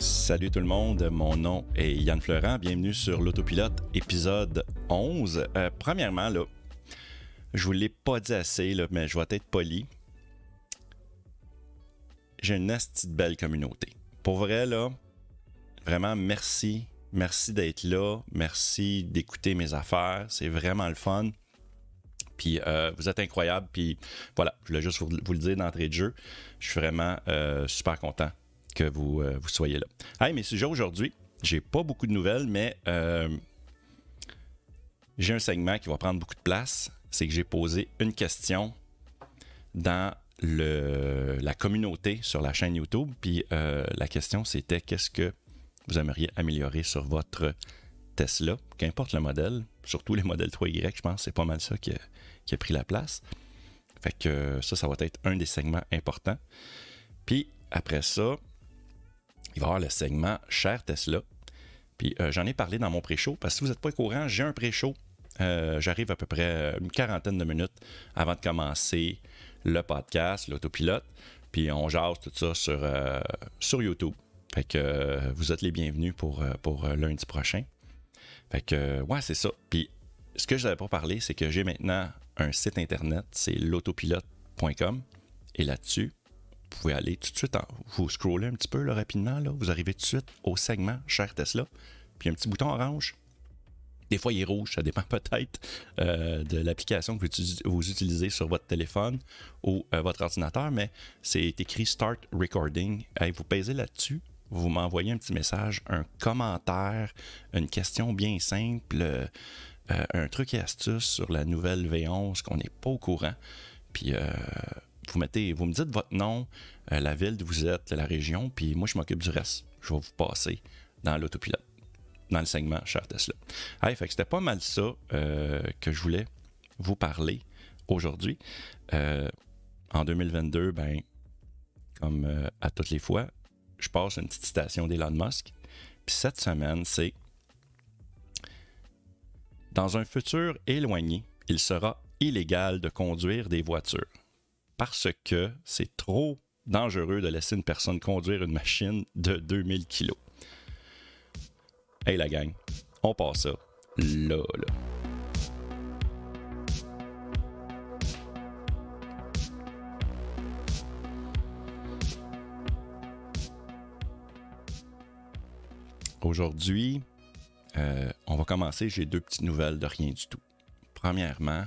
Salut tout le monde, mon nom est Yann Fleurant. Bienvenue sur l'autopilote épisode 11. Euh, premièrement, là, je vous l'ai pas dit assez, mais je vais être poli. J'ai une petite belle communauté. Pour vrai, vraiment merci. Merci d'être là. Merci d'écouter mes affaires. C'est vraiment le fun. Puis euh, vous êtes incroyable. Puis voilà, je voulais juste vous, vous le dire d'entrée de jeu. Je suis vraiment euh, super content que vous, euh, vous soyez là. Hey, mes sujets aujourd'hui, j'ai pas beaucoup de nouvelles, mais euh, j'ai un segment qui va prendre beaucoup de place. C'est que j'ai posé une question dans la communauté sur la chaîne YouTube. Puis euh, la question, c'était qu'est-ce que vous aimeriez améliorer sur votre Tesla, qu'importe le modèle, surtout les modèles 3Y, je pense, c'est pas mal ça qui a, qui a pris la place. Fait que ça, ça va être un des segments importants. Puis après ça, il va y avoir le segment Cher Tesla. Puis euh, j'en ai parlé dans mon pré-show parce que si vous n'êtes pas au courant, j'ai un pré-show. Euh, J'arrive à peu près une quarantaine de minutes avant de commencer le podcast, l'autopilote. Puis on jase tout ça sur, euh, YouTube. Fait que vous êtes les bienvenus pour, pour lundi prochain. Fait que, ouais, c'est ça. Puis ce que je n'avais pas parlé, c'est que j'ai maintenant un site internet, c'est l'autopilote.com. Et là-dessus, vous pouvez aller tout de suite, en, vous scrollez un petit peu rapidement, vous arrivez tout de suite au segment Cher Tesla, puis un petit bouton orange. Des fois, il est rouge, ça dépend peut-être euh, de l'application que vous, utilisez sur votre téléphone ou euh, votre ordinateur, mais c'est écrit Start Recording. Hey, vous pèsez là-dessus, vous m'envoyez un petit message, un commentaire, une question bien simple, euh, un truc et astuce sur la nouvelle V11 qu'on n'est pas au courant. Puis vous mettez, vous me dites votre nom, euh, la ville d'où vous êtes, la région, puis moi je m'occupe du reste. Je vais vous passer dans l'autopilote, dans le segment Cher Tesla. Hey, fait que c'était pas mal ça euh, que je voulais vous parler aujourd'hui. Euh, en 2022, ben, comme à toutes les fois, je passe une petite citation d'Elon Musk. Puis cette semaine, c'est Dans un futur éloigné, il sera illégal de conduire des voitures parce que c'est trop dangereux de laisser une personne conduire une machine de 2000 kg. Hey la gang, on passe ça là. Aujourd'hui, euh, on va commencer. J'ai deux petites nouvelles de rien du tout. Premièrement,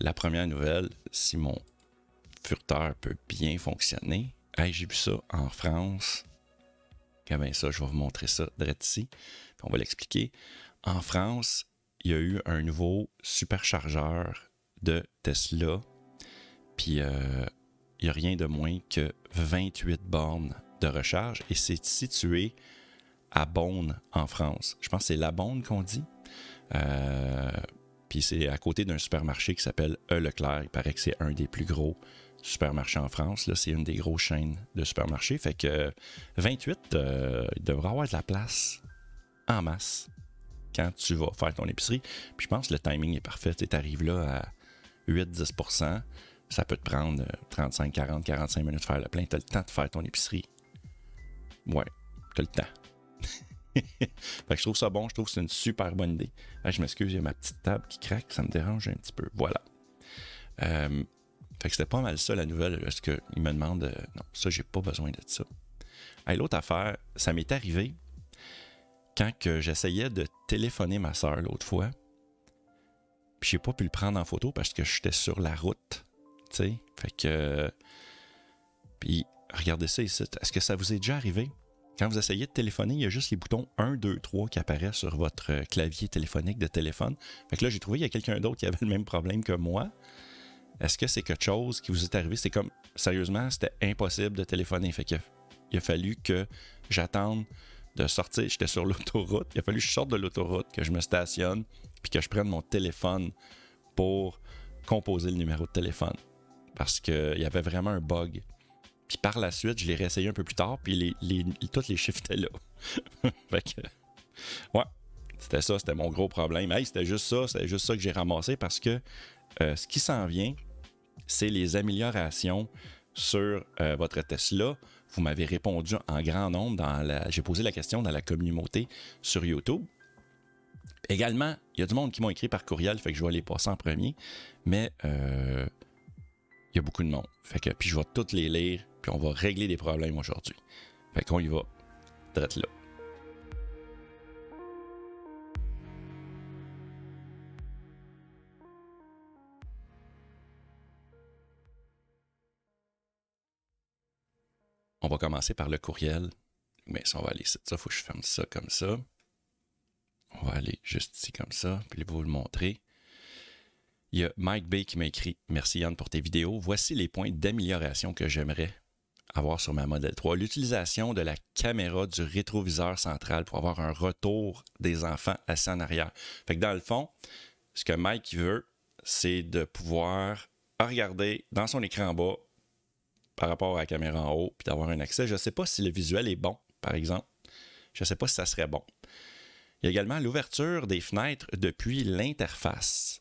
la première nouvelle, si mon furteur peut bien fonctionner. J'ai vu ça en France. Comme ça, je vais vous montrer ça direct ici. On va l'expliquer. En France, il y a eu un nouveau superchargeur de Tesla. Puis euh, il n'y a rien de moins que 28 bornes de recharge et c'est situé à Beaune en France. Je pense que c'est la Beaune qu'on dit. Euh, puis c'est à côté d'un supermarché qui s'appelle E Leclerc. Il paraît que c'est un des plus gros supermarchés en France. Là, c'est une des grosses chaînes de supermarchés. Fait que 28, euh, il devrait avoir de la place en masse quand tu vas faire ton épicerie. Puis je pense que le timing est parfait. Tu arrives là à 8-10% ça peut te prendre 35, 40, 45 minutes de faire le plein. Tu as le temps de faire ton épicerie. Ouais, tu as le temps. fait que je trouve ça bon, je trouve que c'est une super bonne idée. Ah, je m'excuse, il y a ma petite table qui craque, ça me dérange un petit peu. Voilà. Euh, fait que c'était pas mal ça la nouvelle. Est-ce qu'il me demande euh, non, ça, j'ai pas besoin de ça. Hey, L'autre affaire, ça m'est arrivé quand que j'essayais de téléphoner ma soeur l'autre fois. Puis j'ai pas pu le prendre en photo parce que j'étais sur la route. Tu sais? Fait que. Puis regardez ça ici. Est-ce que ça vous est déjà arrivé? Quand vous essayez de téléphoner, il y a juste les boutons 1, 2, 3 qui apparaissent sur votre clavier téléphonique de téléphone. Fait que là, j'ai trouvé qu'il y a quelqu'un d'autre qui avait le même problème que moi. Est-ce que c'est quelque chose qui vous est arrivé? C'est comme, sérieusement, c'était impossible de téléphoner. Fait qu'il a, il a fallu que j'attende de sortir. J'étais sur l'autoroute. Il a fallu que je sorte de l'autoroute, que je me stationne, puis que je prenne mon téléphone pour composer le numéro de téléphone. Parce qu'il y avait vraiment un bug. Puis par la suite, je l'ai réessayé un peu plus tard, puis les, les, tous les chiffres étaient là. fait que, ouais, c'était ça, c'était mon gros problème. Hey, c'était juste ça, c'était juste ça que j'ai ramassé parce que euh, ce qui s'en vient, c'est les améliorations sur euh, votre Tesla Vous m'avez répondu en grand nombre. Dans la... J'ai posé la question dans la communauté sur YouTube. Également, il y a du monde qui m'ont écrit par courriel, fait que je vais les passer en premier. Mais euh, il y a beaucoup de monde. Fait que, puis je vais toutes les lire, puis on va régler des problèmes aujourd'hui. Fait qu'on y va. D'être là. On va commencer par le courriel. Mais ça, on va aller ici. Ça, faut que je ferme ça comme ça. On va aller juste ici comme ça, puis vous le montrer. Il y a Mike Bay qui m'a écrit Merci Yann pour tes vidéos. Voici les points d'amélioration que j'aimerais avoir sur ma Model 3. L'utilisation de la caméra du rétroviseur central pour avoir un retour des enfants assis en arrière. Fait que dans le fond, ce que Mike veut, c'est de pouvoir regarder dans son écran en bas par rapport à la caméra en haut, puis d'avoir un accès. Je ne sais pas si le visuel est bon, par exemple. Je ne sais pas si ça serait bon. Il y a également l'ouverture des fenêtres depuis l'interface.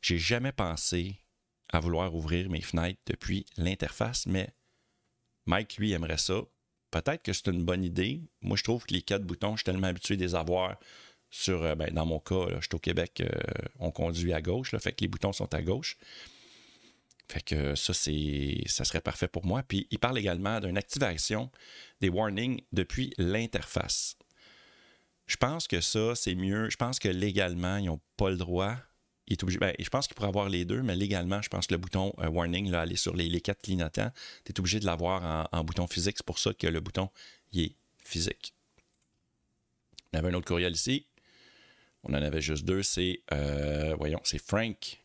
J'ai jamais pensé à vouloir ouvrir mes fenêtres depuis l'interface, mais Mike, lui, aimerait ça. Peut-être que c'est une bonne idée. Moi, je trouve que les quatre boutons, je suis tellement habitué de les avoir sur, euh, ben, dans mon cas, je suis au Québec, euh, on conduit à gauche, là, fait que les boutons sont à gauche. Fait que ça, c'est, ça serait parfait pour moi. Puis il parle également d'une activation des warnings depuis l'interface. Je pense que ça, c'est mieux. Je pense que légalement, ils n'ont pas le droit. Il est obligé, ben, je pense qu'il pourrait avoir les deux, mais légalement, je pense que le bouton euh, warning, là, aller sur les, quatre clignotants, tu es obligé de l'avoir en, bouton physique. C'est pour ça que le bouton est physique. On avait un autre courriel ici. On en avait juste deux. C'est, euh, voyons, c'est Frank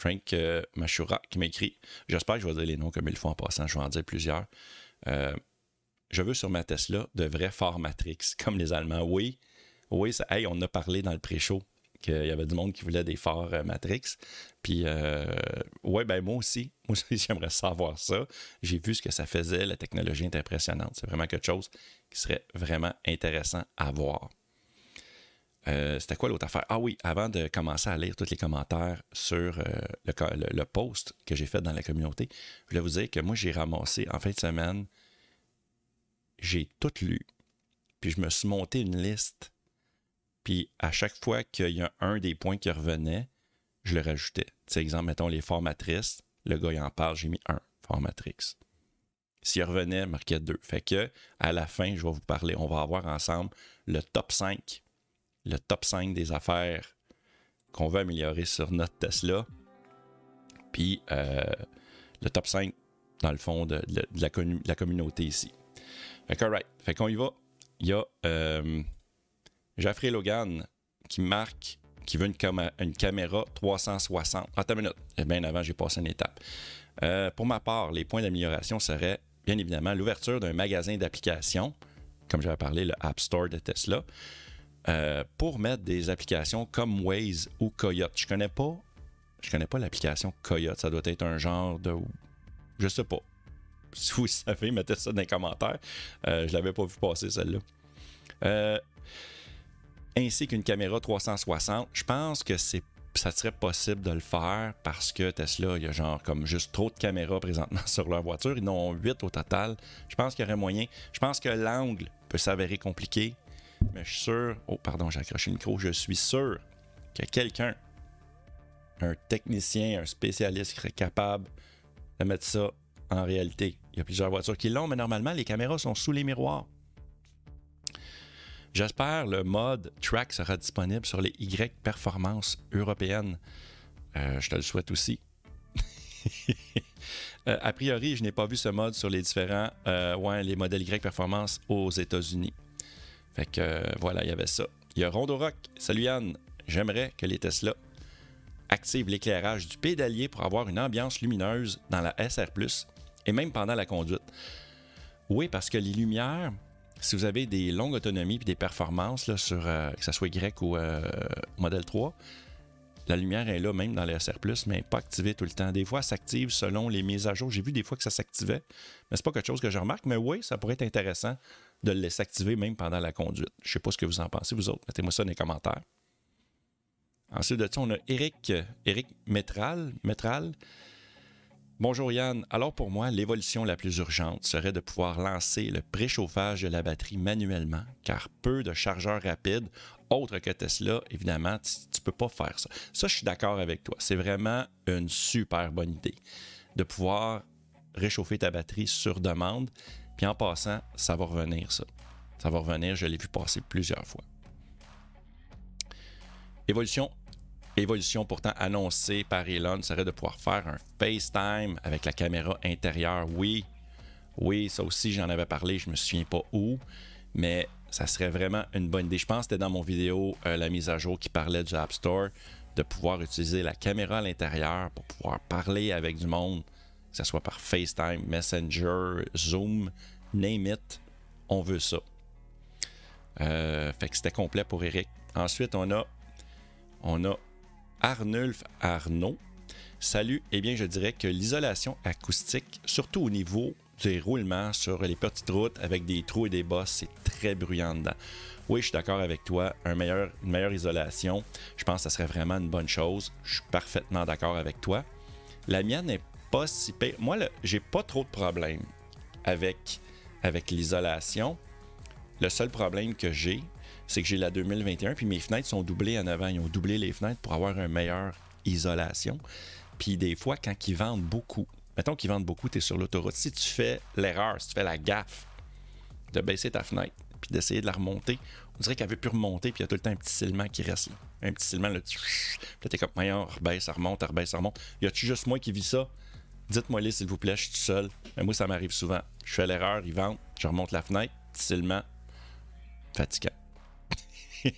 Frank euh, Mashura qui m'écrit. J'espère que je vais dire les noms comme il faut en passant, je vais en dire plusieurs. Euh, je veux sur ma Tesla de vrais phares Matrix, comme les Allemands. Oui, oui, ça, hey, on a parlé dans le pré-show qu'il y avait du monde qui voulait des phares euh, Matrix. Puis, ouais, ben moi aussi, moi aussi, j'aimerais savoir ça. J'ai vu ce que ça faisait, la technologie est impressionnante. C'est vraiment quelque chose qui serait vraiment intéressant à voir. Euh, c'était quoi l'autre affaire? Ah oui, avant de commencer à lire tous les commentaires sur euh, le, post que j'ai fait dans la communauté, je voulais vous dire que moi, j'ai ramassé en fin de semaine, j'ai tout lu, puis je me suis monté une liste, puis à chaque fois qu'il y a un des points qui revenait, je le rajoutais. Tu sais, exemple, mettons les formatrices, le gars il en parle, j'ai mis un formatrix. S'il revenait, marquait deux. Fait que à la fin, je vais vous parler, on va avoir ensemble le top 5 le top 5 des affaires qu'on veut améliorer sur notre Tesla. Puis euh, le top 5, dans le fond, de, la, communauté ici. Fait que, Fait qu'on y va. Il y a euh, Jeffrey Logan qui marque qui veut une, caméra 360. Attends une minute. Eh bien avant, j'ai passé une étape. Euh, pour ma part, les points d'amélioration seraient bien évidemment l'ouverture d'un magasin d'applications, comme j'avais parlé, le App Store de Tesla. Euh, pour mettre des applications comme Waze ou Coyote. Je connais pas. Je connais pas l'application Coyote. Ça doit être un genre de. Je sais pas. Si vous savez, mettez ça dans les commentaires. Euh, je l'avais pas vu passer celle-là. Ainsi qu'une caméra 360. Je pense que c'est ça serait possible de le faire parce que Tesla, il y a genre comme juste trop de caméras présentement sur leur voiture. Ils en ont 8 au total. Je pense qu'il y aurait moyen. Je pense que l'angle peut s'avérer compliqué. Mais je suis sûr, oh pardon, j'ai accroché le micro, je suis sûr que quelqu'un, un technicien, un spécialiste serait capable de mettre ça en réalité. Il y a plusieurs voitures qui l'ont, mais normalement, les caméras sont sous les miroirs. J'espère le mode track sera disponible sur les Y performances européennes. Euh, je te le souhaite aussi. Euh, a priori, je n'ai pas vu ce mode sur les différents euh, ouais, les modèles Y performance aux États-Unis. Fait que voilà, il y avait ça. Il y a Rondo Rock. Salut Yann. J'aimerais que les Tesla activent l'éclairage du pédalier pour avoir une ambiance lumineuse dans la SR, et même pendant la conduite. Oui, parce que les lumières, si vous avez des longues autonomies et des performances, euh, que ce soit Y ou euh, Model 3, la lumière est là même dans les SR, mais pas activée tout le temps. Des fois, elle s'active selon les mises à jour. J'ai vu des fois que ça s'activait, mais c'est pas quelque chose que je remarque. Mais oui, ça pourrait être intéressant de le laisser activer même pendant la conduite. Je ne sais pas ce que vous en pensez, vous autres. Mettez-moi ça dans les commentaires. Ensuite de ça, on a Eric, Eric Métral Bonjour Yann. Alors pour moi, l'évolution la plus urgente serait de pouvoir lancer le préchauffage de la batterie manuellement, car peu de chargeurs rapides, autres que Tesla, évidemment, tu ne peux pas faire ça. Ça, je suis d'accord avec toi. C'est vraiment une super bonne idée de pouvoir réchauffer ta batterie sur demande. Puis en passant, ça va revenir, ça. Ça va revenir, je l'ai vu passer plusieurs fois. Évolution Évolution pourtant annoncée par Elon serait de pouvoir faire un FaceTime avec la caméra intérieure. Oui, oui, ça aussi j'en avais parlé, je me souviens pas où, mais ça serait vraiment une bonne idée. Je pense que c'était dans mon vidéo euh, la mise à jour qui parlait du App Store de pouvoir utiliser la caméra à l'intérieur pour pouvoir parler avec du monde, que ce soit par FaceTime, Messenger, Zoom, name it, on veut ça. Euh, fait que c'était complet pour Eric. Ensuite, on a, on a Arnulf Arnaud. Salut, eh bien je dirais que l'isolation acoustique, surtout au niveau des roulements sur les petites routes avec des trous et des bosses, c'est très bruyant dedans. Oui, je suis d'accord avec toi, une meilleure isolation, je pense que ça serait vraiment une bonne chose. Je suis parfaitement d'accord avec toi. La mienne n'est pas si pire. Moi, j'ai pas trop de problèmes avec l'isolation. Le seul problème que j'ai, c'est que j'ai la 2021, puis mes fenêtres sont doublées en avant. Ils ont doublé les fenêtres pour avoir une meilleure isolation. Puis des fois, quand ils vendent beaucoup, mettons qu'ils vendent beaucoup, tu es sur l'autoroute, si tu fais l'erreur, si tu fais la gaffe de baisser ta fenêtre, puis d'essayer de la remonter, on dirait qu'elle veut plus remonter, puis il y a tout le temps un petit silement qui reste là. Un petit silement, là, tu es comme, voyons, rebaisse, ça remonte, rebaisse, ça remonte. Y a-tu juste moi qui vis ça? Dites-moi les s'il vous plaît, je suis tout seul. Mais moi, ça m'arrive souvent. Je fais l'erreur, ils vendent, je remonte la fenêtre, petit silement, fatigant.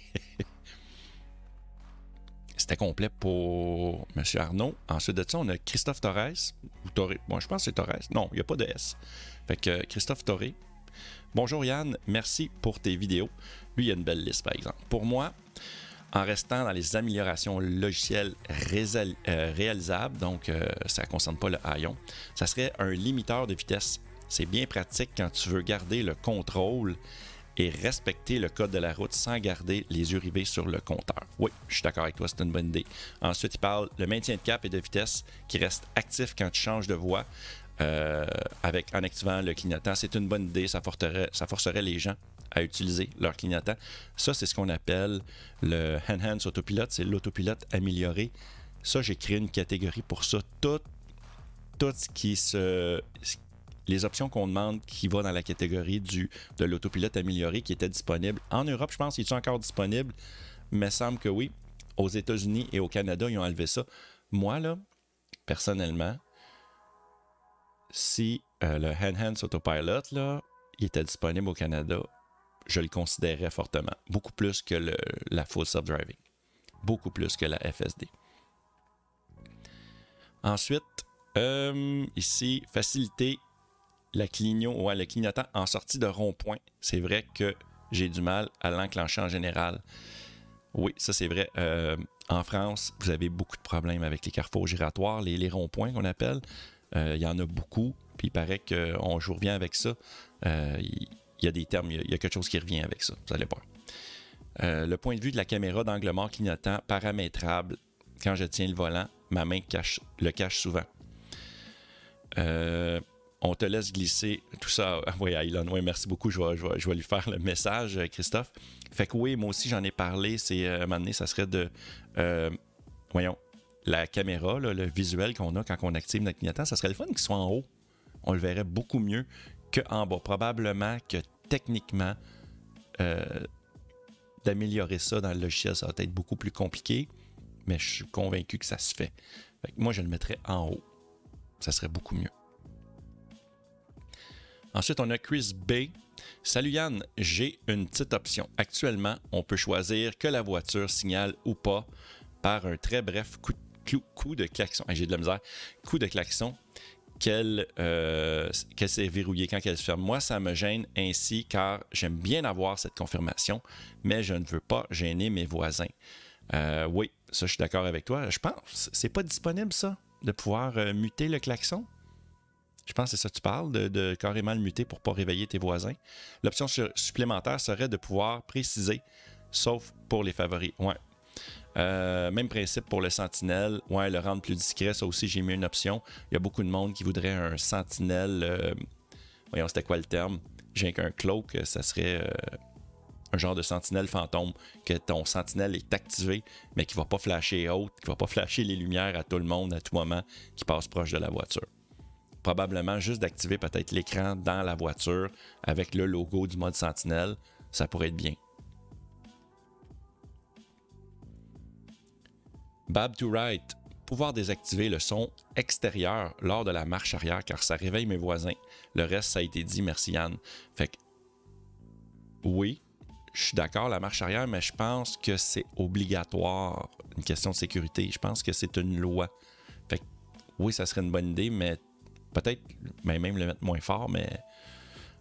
C'était complet pour M. Arnaud. Ensuite de ça, on a Christophe Torres. Ou Torres. Moi, je pense que c'est Torres. Non, il n'y a pas de S. Fait que Christophe Torres. Bonjour Yann, merci pour tes vidéos. Lui, il a une belle liste, par exemple. Pour moi, en restant dans les améliorations logicielles euh, réalisables, donc euh, ça ne concerne pas le haillon, ça serait un limiteur de vitesse. C'est bien pratique quand tu veux garder le contrôle et respecter le code de la route sans garder les yeux rivés sur le compteur. Oui, je suis d'accord avec toi, c'est une bonne idée. Ensuite, il parle le maintien de cap et de vitesse qui reste actif quand tu changes de voie euh, avec, en activant le clignotant. C'est une bonne idée, ça forcerait, ça forcerait les gens à utiliser leur clignotant. Ça, c'est ce qu'on appelle le Enhance Autopilot, c'est l'autopilote amélioré. Ça, j'ai créé une catégorie pour ça. Tout, tout ce qui se, les options qu'on demande qui vont dans la catégorie du, de l'autopilote amélioré qui était disponible. En Europe, je pense qu'il est encore disponible, mais semble que oui. Aux États-Unis et au Canada, ils ont enlevé ça. Moi, là, personnellement, si euh, le Enhanced Autopilot, là, il était disponible au Canada, je le considérais fortement. Beaucoup plus que la Full Self-Driving. Beaucoup plus que la FSD. Ensuite, euh, ici, le clignotant en sortie de rond-point, c'est vrai que j'ai du mal à l'enclencher en général. Oui, ça c'est vrai. Euh, en France, vous avez beaucoup de problèmes avec les carrefours giratoires, les, ronds-points qu'on appelle. Euh, il y en a beaucoup. Puis il paraît qu'on joue bien avec ça. Euh, il y, a des termes, il y, a quelque chose qui revient avec ça. Vous allez voir. le point de vue de la caméra d'angle mort clignotant paramétrable. Quand je tiens le volant, ma main le cache souvent. Euh, on te laisse glisser tout ça. Ah oui, Elon, oui, merci beaucoup. Je vais, lui faire le message, euh, Christophe. Fait que oui, moi aussi, j'en ai parlé. C'est, euh, à un moment ça serait de. Euh, voyons, la caméra, le visuel qu'on a quand on active notre clignotant, ça serait le fun qu'il soit en haut. On le verrait beaucoup mieux qu'en bas. Probablement que techniquement, d'améliorer ça dans le logiciel, ça va être beaucoup plus compliqué, mais je suis convaincu que ça se fait. fait moi, je le mettrais en haut. Ça serait beaucoup mieux. Ensuite, on a Chris B. Salut Yann, j'ai une petite option. Actuellement, on peut choisir que la voiture signale ou pas par un très bref coup, de klaxon. j'ai de la misère. Coup de klaxon qu'elle euh, s'est verrouillée quand elle se ferme. Moi, ça me gêne ainsi car j'aime bien avoir cette confirmation, mais je ne veux pas gêner mes voisins. Euh, oui, ça, je suis d'accord avec toi. Je pense, c'est pas disponible ça, de pouvoir euh, muter le klaxon? Je pense que c'est ça que tu parles, de, carrément le muter pour ne pas réveiller tes voisins. L'option supplémentaire serait de pouvoir préciser, sauf pour les favoris. Ouais. Euh, même principe pour le Sentinelle. Ouais, le rendre plus discret, ça aussi, j'ai mis une option. Il y a beaucoup de monde qui voudrait un Sentinelle. Euh, voyons, c'était quoi le terme? J'ai qu'un cloak, ça serait un genre de sentinelle fantôme, que ton sentinelle est activé, mais qui va pas flasher haute, qui va pas flasher les lumières à tout le monde à tout moment qui passe proche de la voiture. Probablement juste d'activer peut-être l'écran dans la voiture avec le logo du mode sentinelle, ça pourrait être bien. Bab to Right, pouvoir désactiver le son extérieur lors de la marche arrière car ça réveille mes voisins. Le reste, ça a été dit, merci Yann. Fait que, oui, je suis d'accord, la marche arrière, mais je pense que c'est obligatoire, une question de sécurité. Je pense que c'est une loi. Fait que, oui, ça serait une bonne idée, mais peut-être mais même le mettre moins fort, mais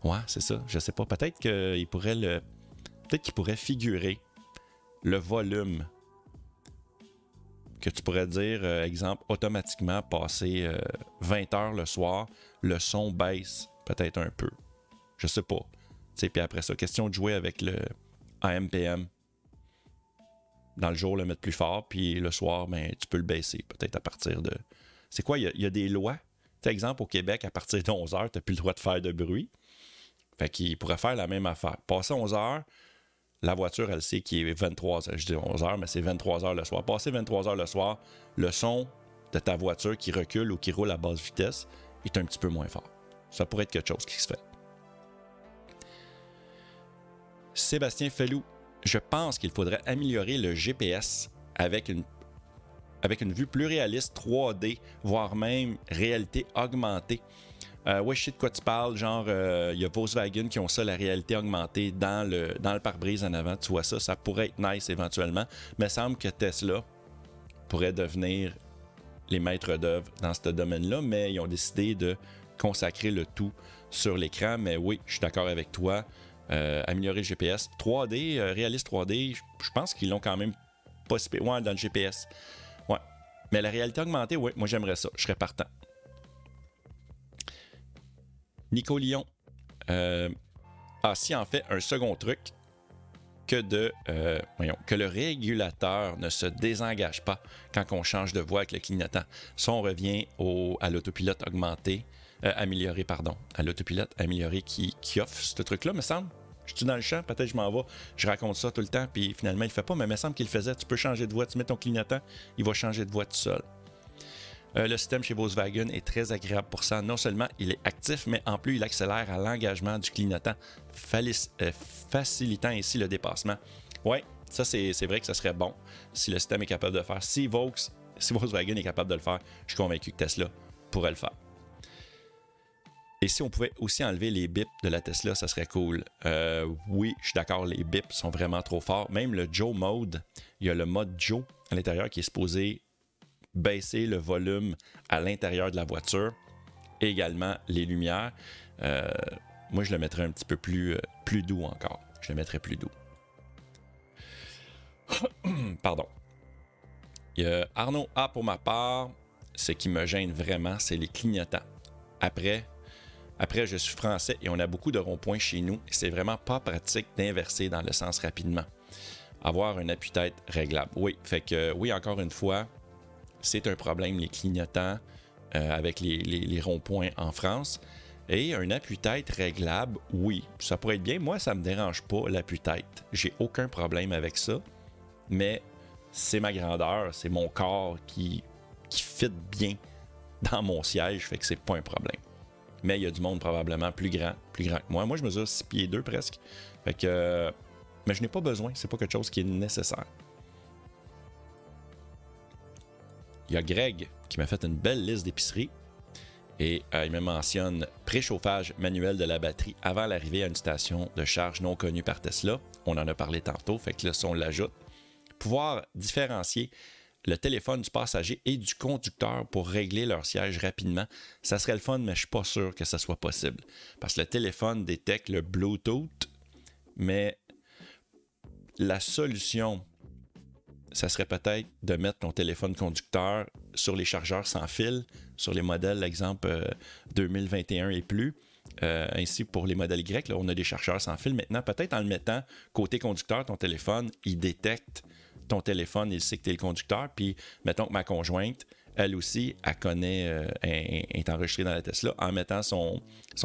ouais, c'est ça. Je sais pas. Peut-être qu'il pourrait le. Peut-être qu'il pourrait figurer le volume que tu pourrais dire, euh, exemple, automatiquement passer 20 euh, heures le soir, le son baisse peut-être un peu. Je sais pas. Puis après ça, question de jouer avec le AMPM. Dans le jour, le mettre plus fort, puis le soir, ben, tu peux le baisser, peut-être à partir de. C'est quoi Il y, a des lois. Exemple, au Québec, à partir de 11 h tu n'as plus le droit de faire de bruit. Fait qu'il pourrait faire la même affaire. Passer 11 h la voiture, elle sait qu'il est 23 h Je dis 11 h mais c'est 23 h le soir. Passer 23 h le soir, le son de ta voiture qui recule ou qui roule à basse vitesse est un petit peu moins fort. Ça pourrait être quelque chose qui se fait. Sébastien Fellou, je pense qu'il faudrait améliorer le GPS avec une, avec une vue plus réaliste 3D, voire même réalité augmentée. Euh, ouais, je sais de quoi tu parles. Genre, il euh, y a Volkswagen qui ont ça, la réalité augmentée dans le, dans le pare-brise en avant. Tu vois ça, ça pourrait être nice éventuellement. Mais il semble que Tesla pourrait devenir les maîtres d'œuvre dans ce domaine-là, mais ils ont décidé de consacrer le tout sur l'écran. Mais oui, je suis d'accord avec toi. Euh, améliorer le GPS. 3D, euh, réaliste 3D, je pense qu'ils l'ont quand même pas ouais, dans le GPS. Mais la réalité augmentée, oui, moi j'aimerais ça. Je serais partant. Nico Lyon. Euh, a si en fait un second truc que de voyons, que le régulateur ne se désengage pas quand on change de voie avec le clignotant. Ça, on revient au, à l'autopilote augmenté, amélioré, pardon, à l'autopilote amélioré qui, qui offre ce truc-là, me semble. Je suis dans le champ, peut-être je m'en vais, je raconte ça tout le temps, puis finalement il le fait pas, mais il me semble qu'il le faisait. Tu peux changer de voie, tu mets ton clignotant, il va changer de voie tout seul. Euh, le système chez Volkswagen est très agréable pour ça. Non seulement il est actif, mais en plus il accélère à l'engagement du clignotant, euh, facilitant ainsi le dépassement. Oui, ça c'est vrai que ça serait bon si le système est capable de le faire. Si, si Volkswagen est capable de le faire, je suis convaincu que Tesla pourrait le faire. Et si on pouvait aussi enlever les bips de la Tesla, ça serait cool. Euh, oui, je suis d'accord, les bips sont vraiment trop forts. Même le Joe Mode, il y a le mode Joe à l'intérieur qui est supposé baisser le volume à l'intérieur de la voiture. Également les lumières. Euh, moi, je le mettrais un petit peu plus, euh, plus doux encore. Je le mettrais plus doux. Pardon. Il y a Arnaud A pour ma part. Ce qui me gêne vraiment, c'est les clignotants. Après, après, je suis français et on a beaucoup de ronds-points chez nous. C'est vraiment pas pratique d'inverser dans le sens rapidement. Avoir un appui-tête réglable. Oui, fait que oui, encore une fois, c'est un problème, les clignotants euh, avec les, ronds-points en France. Et un appui-tête réglable, oui, ça pourrait être bien. Moi, ça me dérange pas l'appui-tête. J'ai aucun problème avec ça. Mais c'est ma grandeur, c'est mon corps qui, qui fit bien dans mon siège, fait que c'est pas un problème mais il y a du monde probablement plus grand, plus grand que moi. Moi, je mesure 6 pieds 2 presque. Fait que, mais je n'ai pas besoin, c'est pas quelque chose qui est nécessaire. Il y a Greg qui m'a fait une belle liste d'épiceries et euh, il me mentionne préchauffage manuel de la batterie avant l'arrivée à une station de charge non connue par Tesla. On en a parlé tantôt, fait que là, on l'ajoute. Pouvoir différencier le téléphone du passager et du conducteur pour régler leur siège rapidement. Ça serait le fun, mais je suis pas sûr que ça soit possible. Parce que le téléphone détecte le Bluetooth, mais la solution, ça serait peut-être de mettre ton téléphone conducteur sur les chargeurs sans fil, sur les modèles, exemple 2021 euh, et plus. Euh, ainsi pour les modèles Y, là, on a des chargeurs sans fil. Maintenant, peut-être en le mettant côté conducteur, ton téléphone, il détecte ton téléphone, il sait que tu es le conducteur. Puis, mettons que ma conjointe, elle aussi, elle connaît, euh, est enregistrée dans la Tesla en mettant son,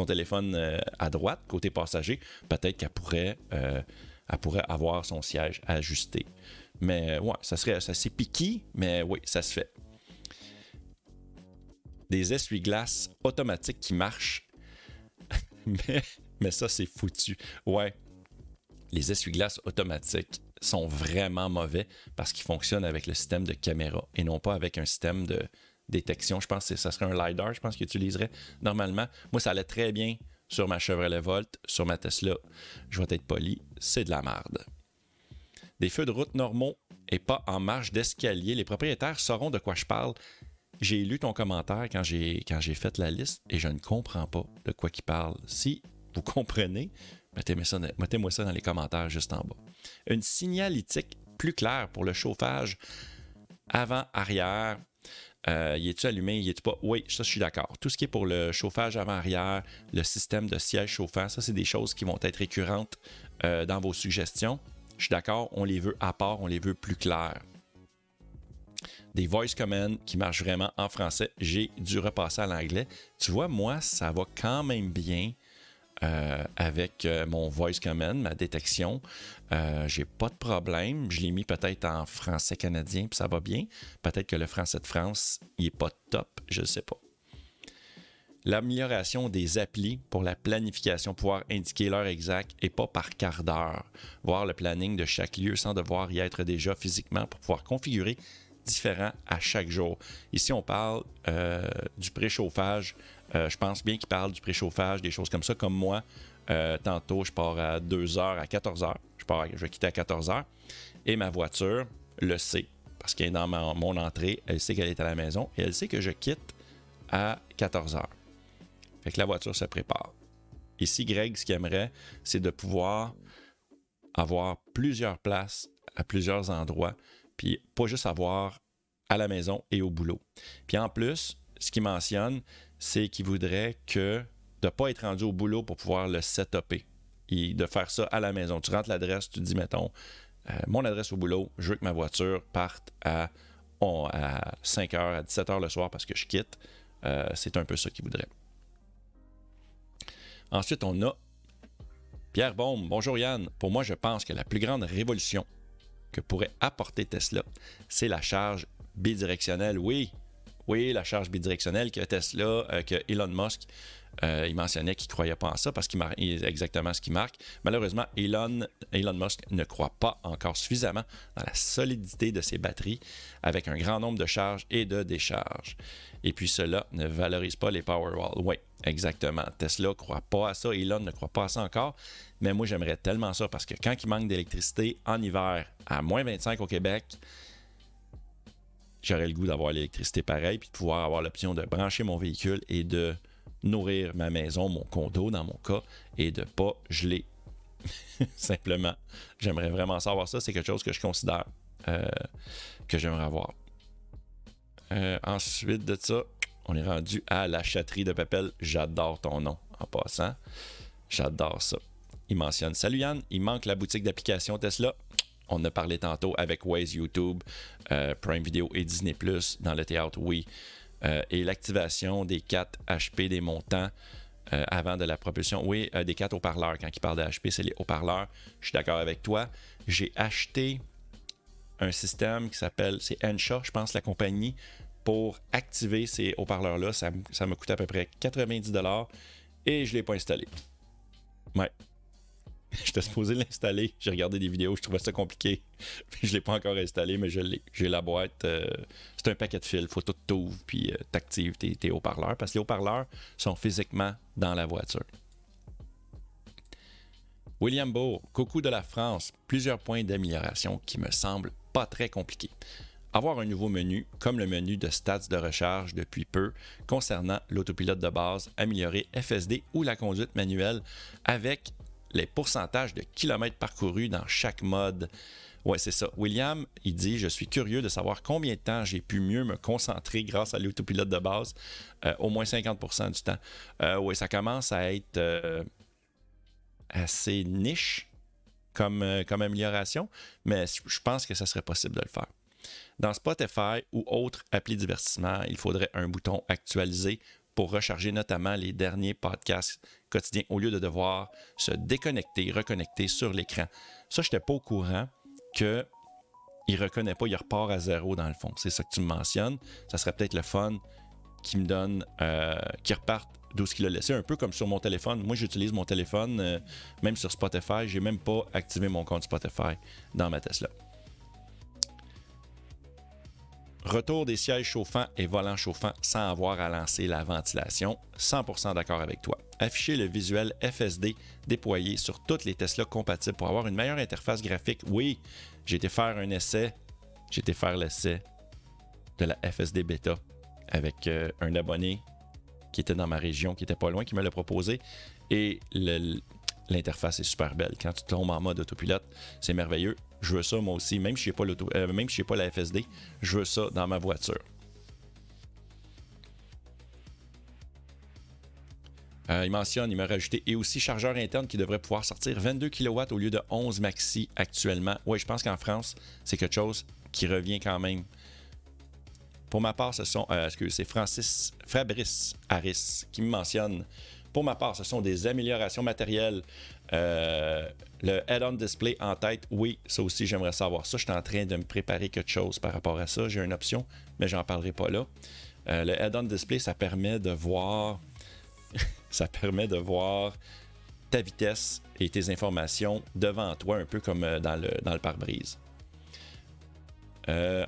téléphone euh, à droite, côté passager. Peut-être qu'elle pourrait, euh, avoir son siège ajusté. Mais ouais, ça serait assez piqué, mais oui, ça se fait. Des essuie-glaces automatiques qui marchent. mais, mais ça, c'est foutu. Ouais. Les essuie-glaces automatiques sont vraiment mauvais parce qu'ils fonctionnent avec le système de caméra et non pas avec un système de détection. Je pense que ça serait un LiDAR, je pense qu'ils utiliseraient normalement. Moi, ça allait très bien sur ma Chevrolet Volt, sur ma Tesla. Je vais être poli, c'est de la merde. Des feux de route normaux et pas en marche d'escalier. Les propriétaires sauront de quoi je parle. J'ai lu ton commentaire quand j'ai, fait la liste et je ne comprends pas de quoi il parle. Si vous comprenez, Mettez-moi ça, dans les commentaires juste en bas. Une signalétique plus claire pour le chauffage avant-arrière. Euh, y est-tu allumé, y est-tu pas? Oui, ça, je suis d'accord. Tout ce qui est pour le chauffage avant-arrière, le système de siège chauffant, ça, c'est des choses qui vont être récurrentes euh, dans vos suggestions. Je suis d'accord, on les veut à part, on les veut plus clairs. Des voice commands qui marchent vraiment en français. J'ai dû repasser à l'anglais. Tu vois, moi, ça va quand même bien euh, avec euh, mon voice command, ma détection. Euh, j'ai pas de problème. Je l'ai mis peut-être en français canadien, puis ça va bien. Peut-être que le français de France, il est pas top, je ne sais pas. L'amélioration des applis pour la planification, pouvoir indiquer l'heure exacte et pas par quart d'heure. Voir le planning de chaque lieu sans devoir y être déjà physiquement pour pouvoir configurer différent à chaque jour. Ici, on parle du préchauffage euh, je pense bien qu'il parle du préchauffage, des choses comme ça. Comme moi, euh, tantôt, je pars à 2h, à 14h. Je, pars, je vais quitter à 14h. Et ma voiture le sait, parce qu'elle est dans mon entrée. Elle sait qu'elle est à la maison et elle sait que je quitte à 14h. Fait que la voiture se prépare. Ici, Greg, ce qu'il aimerait, c'est de pouvoir avoir plusieurs places à plusieurs endroits, puis pas juste avoir à la maison et au boulot. Puis en plus, ce qu'il mentionne, c'est qu'il voudrait que de ne pas être rendu au boulot pour pouvoir le setuper et de faire ça à la maison. Tu rentres l'adresse, tu dis, mettons, euh, mon adresse au boulot, je veux que ma voiture parte à, 5h, à 17h le soir parce que je quitte. Euh, c'est un peu ça qu'il voudrait. Ensuite, on a Pierre Baume. Bonjour Yann. Pour moi, je pense que la plus grande révolution que pourrait apporter Tesla, c'est la charge bidirectionnelle. Oui, oui, la charge bidirectionnelle que Tesla, euh, que Elon Musk, euh, il mentionnait qu'il ne croyait pas en ça parce qu'il marque exactement ce qu'il marque. Malheureusement, Elon, Elon Musk ne croit pas encore suffisamment dans la solidité de ses batteries avec un grand nombre de charges et de décharges. Et puis cela ne valorise pas les Powerwall. Oui, exactement. Tesla ne croit pas à ça, Elon ne croit pas à ça encore. Mais moi, j'aimerais tellement ça parce que quand il manque d'électricité en hiver à moins 25 au Québec, j'aurais le goût d'avoir l'électricité pareil, puis de pouvoir avoir l'option de brancher mon véhicule et de nourrir ma maison, mon condo dans mon cas, et de pas geler. Simplement, j'aimerais vraiment savoir ça. C'est quelque chose que je considère euh, que j'aimerais avoir. Euh, ensuite de ça, on est rendu à la chatterie de Papel. J'adore ton nom en passant. J'adore ça. Il mentionne Salut Yann, il manque la boutique d'application Tesla. On a parlé tantôt avec Waze, YouTube, euh, Prime Video et Disney Plus dans le théâtre, oui. Euh, et l'activation des 4 HP des montants euh, avant de la propulsion. Oui, des 4 haut-parleurs. Quand il parle de HP, c'est les haut-parleurs. Je suis d'accord avec toi. J'ai acheté un système qui s'appelle, c'est Ensha, je pense, la compagnie, pour activer ces haut-parleurs-là. Ça, ça me coûte à peu près 90$ et je ne l'ai pas installé. Ouais, J'étais supposé l'installer. J'ai regardé des vidéos, je trouvais ça compliqué. Je l'ai pas encore installé, mais je l'ai. J'ai la boîte. Euh, c'est un paquet de fils. Faut tout t'ouvres, puis euh, t'actives tes, haut-parleurs. Parce que les haut-parleurs sont physiquement dans la voiture. William Beau, coucou de la France. Plusieurs points d'amélioration qui me semblent pas très compliqués. Avoir un nouveau menu, comme le menu de stats de recharge depuis peu, concernant l'autopilote de base, améliorer FSD ou la conduite manuelle avec les pourcentages de kilomètres parcourus dans chaque mode. Ouais, c'est ça. William, il dit Je suis curieux de savoir combien de temps j'ai pu mieux me concentrer grâce à l'autopilote de base, euh, au moins 50% du temps. Euh, oui, ça commence à être euh, assez niche comme, amélioration, mais je pense que ça serait possible de le faire. Dans Spotify ou autres applis divertissement, il faudrait un bouton actualiser pour recharger notamment les derniers podcasts au lieu de devoir se déconnecter, reconnecter sur l'écran. Ça, je n'étais pas au courant que il reconnaît pas, il repart à zéro dans le fond. C'est ça que tu me mentionnes. Ça serait peut-être le fun qui me donne, euh, qui reparte d'où ce qu'il a laissé, un peu comme sur mon téléphone. Moi, j'utilise mon téléphone, euh, même sur Spotify. J'ai même pas activé mon compte Spotify dans ma Tesla. Retour des sièges chauffants et volants chauffants sans avoir à lancer la ventilation. 100% d'accord avec toi. Afficher le visuel FSD déployé sur toutes les Tesla compatibles pour avoir une meilleure interface graphique. Oui, j'ai été faire un essai. J'ai été faire l'essai de la FSD bêta avec euh, un abonné qui était dans ma région, qui était pas loin, qui me l'a proposé. Et l'interface est super belle. Quand tu tombes en mode autopilote, c'est merveilleux. Je veux ça moi aussi, même si je n'ai pas, euh, même si pas la FSD, je veux ça dans ma voiture. Euh, il mentionne, il m'a rajouté, et aussi chargeur interne qui devrait pouvoir sortir 22 kW au lieu de 11 maxi actuellement. Oui, je pense qu'en France, c'est quelque chose qui revient quand même. Pour ma part, ce sont, euh, c'est Francis Fabrice Harris qui me mentionne. Pour ma part, ce sont des améliorations matérielles euh, le head-on display en tête, oui, ça aussi j'aimerais savoir ça. Je suis en train de me préparer quelque chose par rapport à ça. J'ai une option, mais j'en parlerai pas là. Euh, le head-on display, ça permet de voir, ça permet de voir ta vitesse et tes informations devant toi, un peu comme euh, dans le, dans le pare-brise.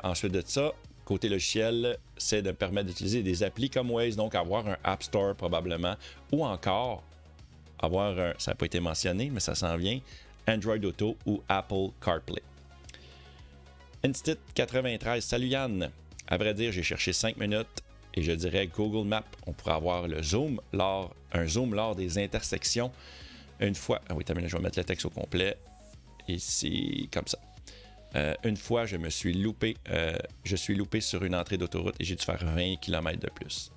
ensuite de ça, côté logiciel, c'est de permettre d'utiliser des applis comme Waze, donc avoir un App Store probablement, ou encore avoir un, ça n'a pas été mentionné, mais ça s'en vient, Android Auto ou Apple CarPlay. Instit 93, salut Yann. À vrai dire, j'ai cherché 5 minutes et je dirais Google Maps. On pourrait avoir le zoom lors, un zoom lors des intersections. Une fois, ah oui, je vais mettre le texte au complet. Ici, comme ça. Euh, une fois, je me suis loupé, euh, je suis loupé sur une entrée d'autoroute et j'ai dû faire 20 km de plus.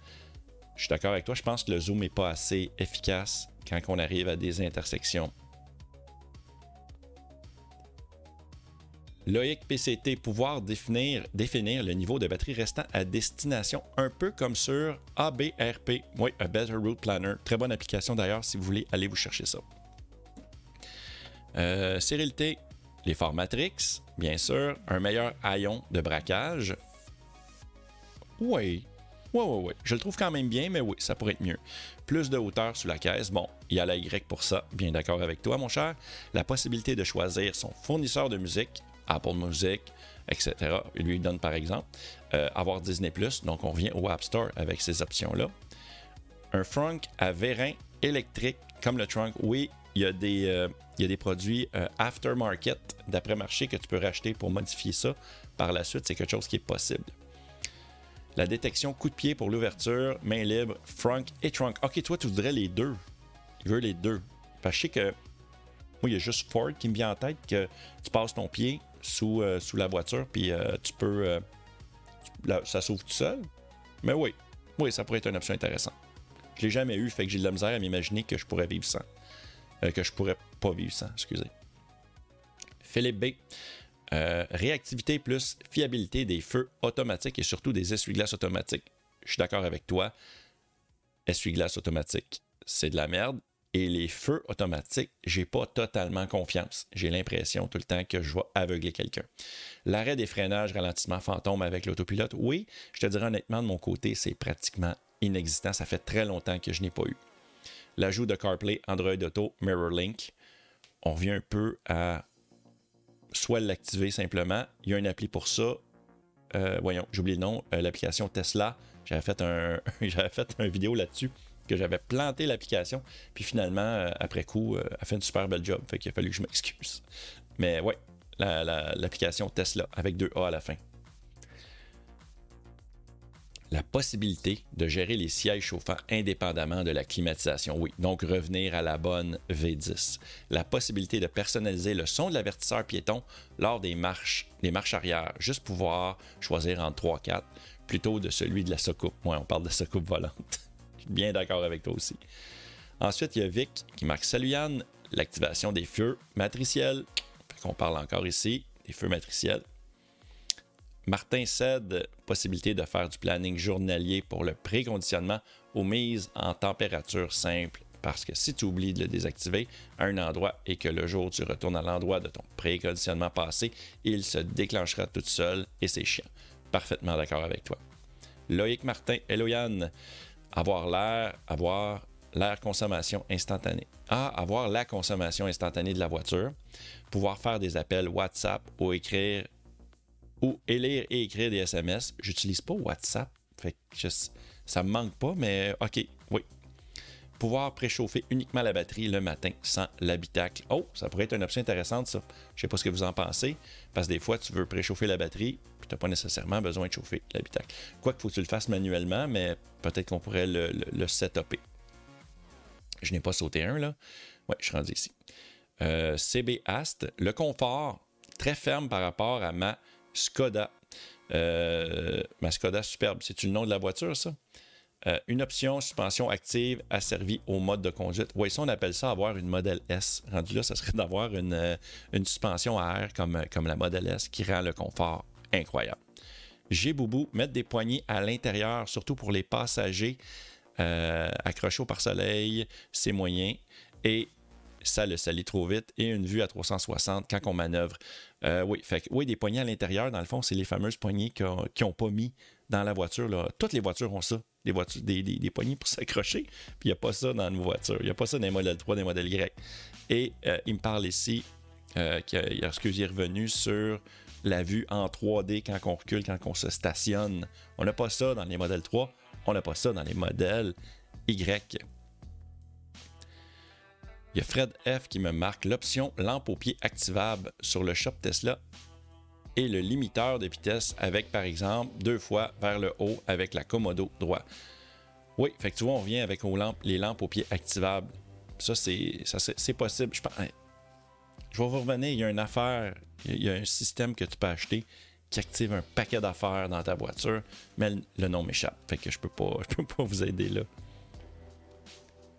Je suis d'accord avec toi, je pense que le zoom n'est pas assez efficace quand on arrive à des intersections. Loïc PCT, pouvoir définir, définir le niveau de batterie restant à destination, un peu comme sur ABRP. Oui, A Better Route Planner. Très bonne application d'ailleurs si vous voulez aller vous chercher ça. Euh, sérénité, les forts Matrix, bien sûr. Un meilleur haillon de braquage. Oui, oui, oui, oui. Je le trouve quand même bien, mais oui, ça pourrait être mieux. Plus de hauteur sous la caisse. Bon, il y a la Y pour ça. Bien d'accord avec toi, mon cher. La possibilité de choisir son fournisseur de musique, Apple Music, etc. Il lui donne par exemple. Euh, avoir Disney Plus. Donc, on revient au App Store avec ces options-là. Un frunk à vérin électrique, comme le trunk. Oui, il y a des, euh, y a des produits euh, aftermarket d'après-marché que tu peux racheter pour modifier ça. Par la suite, c'est quelque chose qui est possible. La détection coup de pied pour l'ouverture, main libre, frunk et trunk. Ok, toi, tu voudrais les deux. Il veut les deux. Parce que je sais que moi, il y a juste Ford qui me vient en tête que tu passes ton pied sous, euh, la voiture, puis tu peux. Ça s'ouvre tout seul. Mais oui, oui, ça pourrait être une option intéressante. Je l'ai jamais eu, fait que j'ai de la misère à m'imaginer que je pourrais vivre sans. Que je pourrais pas vivre sans, excusez. Philippe B. Euh, réactivité plus fiabilité des feux automatiques et surtout des essuie-glaces automatiques. Je suis d'accord avec toi. Essuie-glaces automatiques, c'est de la merde. Et les feux automatiques, j'ai pas totalement confiance. J'ai l'impression tout le temps que je vais aveugler quelqu'un. L'arrêt des freinages, ralentissement fantôme avec l'autopilote, oui, je te dirais honnêtement, de mon côté, c'est pratiquement inexistant. Ça fait très longtemps que je n'ai pas eu. L'ajout de CarPlay, Android Auto, MirrorLink, on revient un peu à soit l'activer simplement. Il y a une appli pour ça. Euh, voyons, j'oublie le nom, euh, l'application Tesla. J'avais fait un, j'avais fait une vidéo là-dessus que j'avais planté l'application. Puis finalement, euh, après coup, a fait une super belle job. Fait qu'il a fallu que je m'excuse. Mais ouais, l'application Tesla avec deux A à la fin la possibilité de gérer les sièges chauffants indépendamment de la climatisation. Oui, donc revenir à la bonne V10. La possibilité de personnaliser le son de l'avertisseur piéton lors des marches, des marches arrière, juste pouvoir choisir entre 3-4 plutôt de celui de la soucoupe. Moi, on parle de soucoupe volante. Je suis bien d'accord avec toi aussi. Ensuite, il y a Vic qui marque Salut l'activation des feux matriciels qu'on parle encore ici, des feux matriciels. Martin cède possibilité de faire du planning journalier pour le préconditionnement aux mises en température simple parce que si tu oublies de le désactiver à un endroit et que le jour tu retournes à l'endroit de ton préconditionnement passé, il se déclenchera tout seul et c'est chiant. Parfaitement d'accord avec toi. Loïc Martin, Hello Yann, avoir l'air, avoir l'air consommation instantanée. Ah, avoir la consommation instantanée de la voiture, pouvoir faire des appels WhatsApp ou écrire ou lire et écrire des SMS. J'utilise pas WhatsApp, fait que ça me manque pas, mais ok, oui, pouvoir préchauffer uniquement la batterie le matin sans l'habitacle. Oh, ça pourrait être une option intéressante, ça. Je sais pas ce que vous en pensez, parce que des fois, tu veux préchauffer la batterie, puis tu n'as pas nécessairement besoin de chauffer l'habitacle. Quoi qu'il faut que tu le fasses manuellement, mais peut-être qu'on pourrait le, le, setuper. Je n'ai pas sauté un, là. Ouais, je suis rendu ici. Euh, CB Ast, le confort, très ferme par rapport à ma Skoda. Euh, ma Skoda Superbe, c'est-tu le nom de la voiture, ça? Euh, une option suspension active asservie au mode de conduite. Oui, ça, on appelle ça avoir une modèle S. Rendu là, ça serait d'avoir une, euh, une, suspension à air comme, la modèle S qui rend le confort incroyable. J'ai Boubou, mettre des poignées à l'intérieur, surtout pour les passagers accrochés au pare-soleil, c'est moyen. Et ça le salit trop vite. Et une vue à 360 quand on manœuvre. Oui, fait, oui, des poignées à l'intérieur, dans le fond, c'est les fameuses poignées qui n'ont pas mis dans la voiture. Là. Toutes les voitures ont ça des, voitures, des, des, poignées pour s'accrocher. Puis il n'y a pas ça dans nos voitures. Il n'y a pas ça dans les modèles 3, des modèles Y. Et euh, il me parle ici euh, qu'il est revenu sur la vue en 3D quand on recule, quand on se stationne. On n'a pas ça dans les modèles 3. On n'a pas ça dans les modèles Y. Il y a Fred F qui me marque l'option lampe au pied activable sur le shop Tesla et le limiteur de vitesse avec, par exemple, deux fois vers le haut avec la commodo droit. Oui, fait que tu vois, on revient avec les lampes aux pieds activables. Ça, c'est possible. Je, je vais vous revenir, il y a une affaire, il y a un système que tu peux acheter qui active un paquet d'affaires dans ta voiture, mais le nom m'échappe. Fait que je peux je peux pas vous aider là.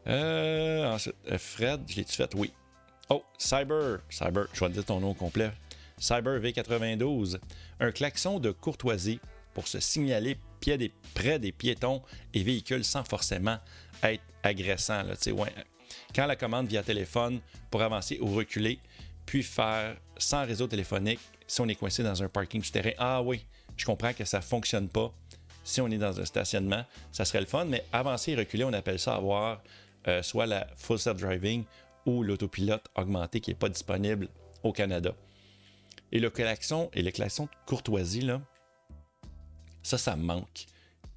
Euh, ensuite, euh, Fred, je l'ai-tu fait? Oui. Oh, Cyber. Cyber, je vais te dire ton nom complet. Cyber V92, un klaxon de courtoisie pour se signaler près des piétons et véhicules sans forcément être agressant. Quand la commande via téléphone pour avancer ou reculer, puis faire sans réseau téléphonique si on est coincé dans un parking souterrain. Ah oui, je comprends que ça ne fonctionne pas si on est dans un stationnement. Ça serait le fun, mais avancer et reculer, on appelle ça avoir euh, soit la full self-driving ou l'autopilote augmenté qui n'est pas disponible au Canada. Et le klaxon et le klaxon de courtoisie, là, ça, ça manque.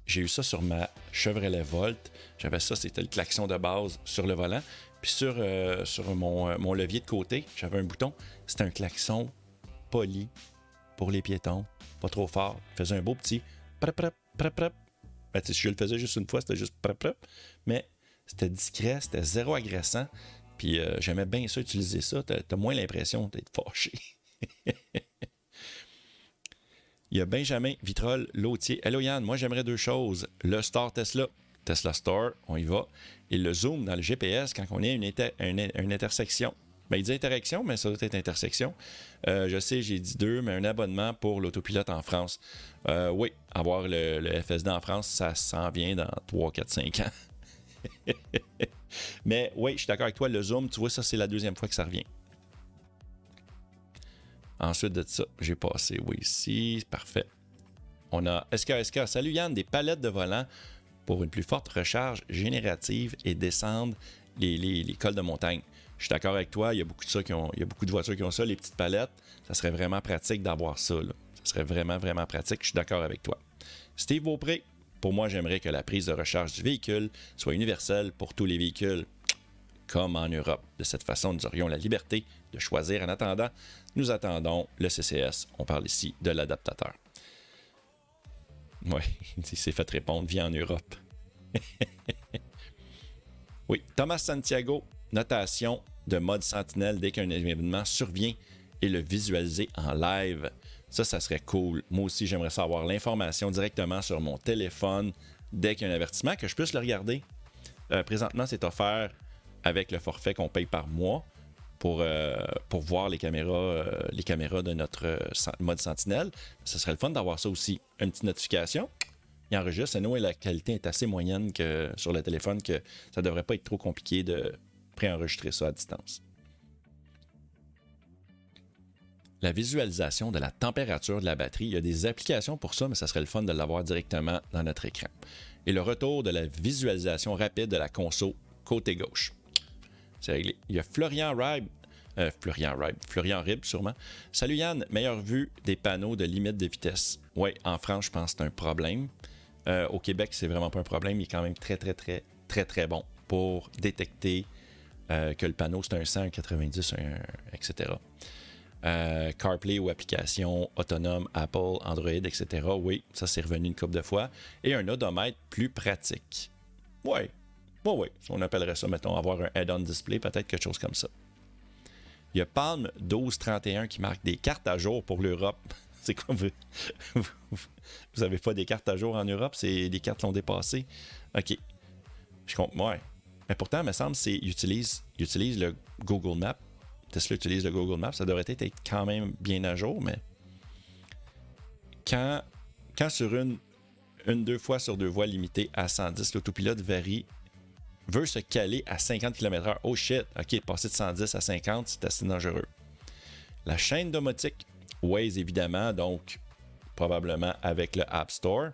J'ai eu ça sur ma Chevrolet Volt. J'avais ça, c'était le klaxon de base sur le volant. Puis sur, euh, sur mon, euh, mon, levier de côté, j'avais un bouton. C'était un klaxon poli pour les piétons. Pas trop fort. Il faisait un beau petit prep, prep, prep, prep. Ben, si je le faisais juste une fois, c'était juste prep, prep. Mais c'était discret, c'était zéro agressant. Puis euh, j'aimais bien ça, utiliser ça. T'as as moins l'impression d'être fâché. Il y a Benjamin Vitrol Lautier. Hello Yann, moi j'aimerais deux choses. Le Store Tesla, Tesla Store, on y va. Et le zoom dans le GPS quand on est à une, une, intersection. Ben, il dit interaction, mais ça doit être intersection. Euh, je sais, j'ai dit deux, mais un abonnement pour l'autopilote en France. Euh, oui, avoir le, FSD en France, ça s'en vient dans 3, 4, 5 ans. mais oui, je suis d'accord avec toi, le zoom, tu vois, ça c'est la deuxième fois que ça revient. Ensuite de ça, j'ai passé, oui, ici, parfait. On a SKSK. Salut Yann, des palettes de volant pour une plus forte recharge générative et descendre les, cols de montagne. Je suis d'accord avec toi, il y, a beaucoup de ça qui ont, il y a beaucoup de voitures qui ont ça, les petites palettes. Ça serait vraiment pratique d'avoir ça. Ça serait vraiment, vraiment pratique. Je suis d'accord avec toi. Steve Beaupré, pour moi, j'aimerais que la prise de recharge du véhicule soit universelle pour tous les véhicules, comme en Europe. De cette façon, nous aurions la liberté de choisir en attendant nous attendons le CCS. On parle ici de l'adaptateur. Oui, il s'est fait répondre, via en Europe. oui, Thomas Santiago, notation de mode sentinelle dès qu'un événement survient et le visualiser en live. Ça, ça serait cool. Moi aussi, j'aimerais savoir l'information directement sur mon téléphone dès qu'il y a un avertissement, que je puisse le regarder. Euh, présentement, c'est offert avec le forfait qu'on paye par mois pour, euh, pour voir les caméras, euh, les caméras de notre mode Sentinelle. Ce serait le fun d'avoir ça aussi. Une petite notification. Il enregistre. Et nous, la qualité est assez moyenne que sur le téléphone que ça devrait pas être trop compliqué de préenregistrer ça à distance. La visualisation de la température de la batterie, il y a des applications pour ça, mais ça serait le fun de l'avoir directement dans notre écran. Et le retour de la visualisation rapide de la console côté gauche. C'est réglé. Il y a Florian Ribe. Euh, Florian Ribe. Florian Rib, sûrement. Salut Yann, meilleure vue des panneaux de limite de vitesse. Oui, en France, je pense que c'est un problème. Euh, au Québec, c'est vraiment pas un problème. Il est quand même très, très, très, très, très bon pour détecter euh, que le panneau c'est un 100, un 90, etc. CarPlay ou application autonome Apple, Android, etc. Oui, ça c'est revenu une couple de fois. Et un odomètre plus pratique. Oui, oui, oui, on appellerait ça, mettons, avoir un head-on display, peut-être quelque chose comme ça. Il y a Palm 1231 qui marque des cartes à jour pour l'Europe. C'est quoi vous, vous pas des cartes à jour en Europe, c'est des cartes l'ont dépassé. OK. Je compte ouais. Mais pourtant, il me semble c'est utilise utilise le Google Maps. Tesla utilise le Google Maps, ça devrait être quand même bien à jour, mais quand, quand sur une, une deux fois sur deux voies limitées à 110, l'autopilote varie veut se caler à 50 km/h. Oh shit, ok, passer de 110 à 50, c'est assez dangereux. La chaîne domotique, Waze évidemment, donc probablement avec le App Store.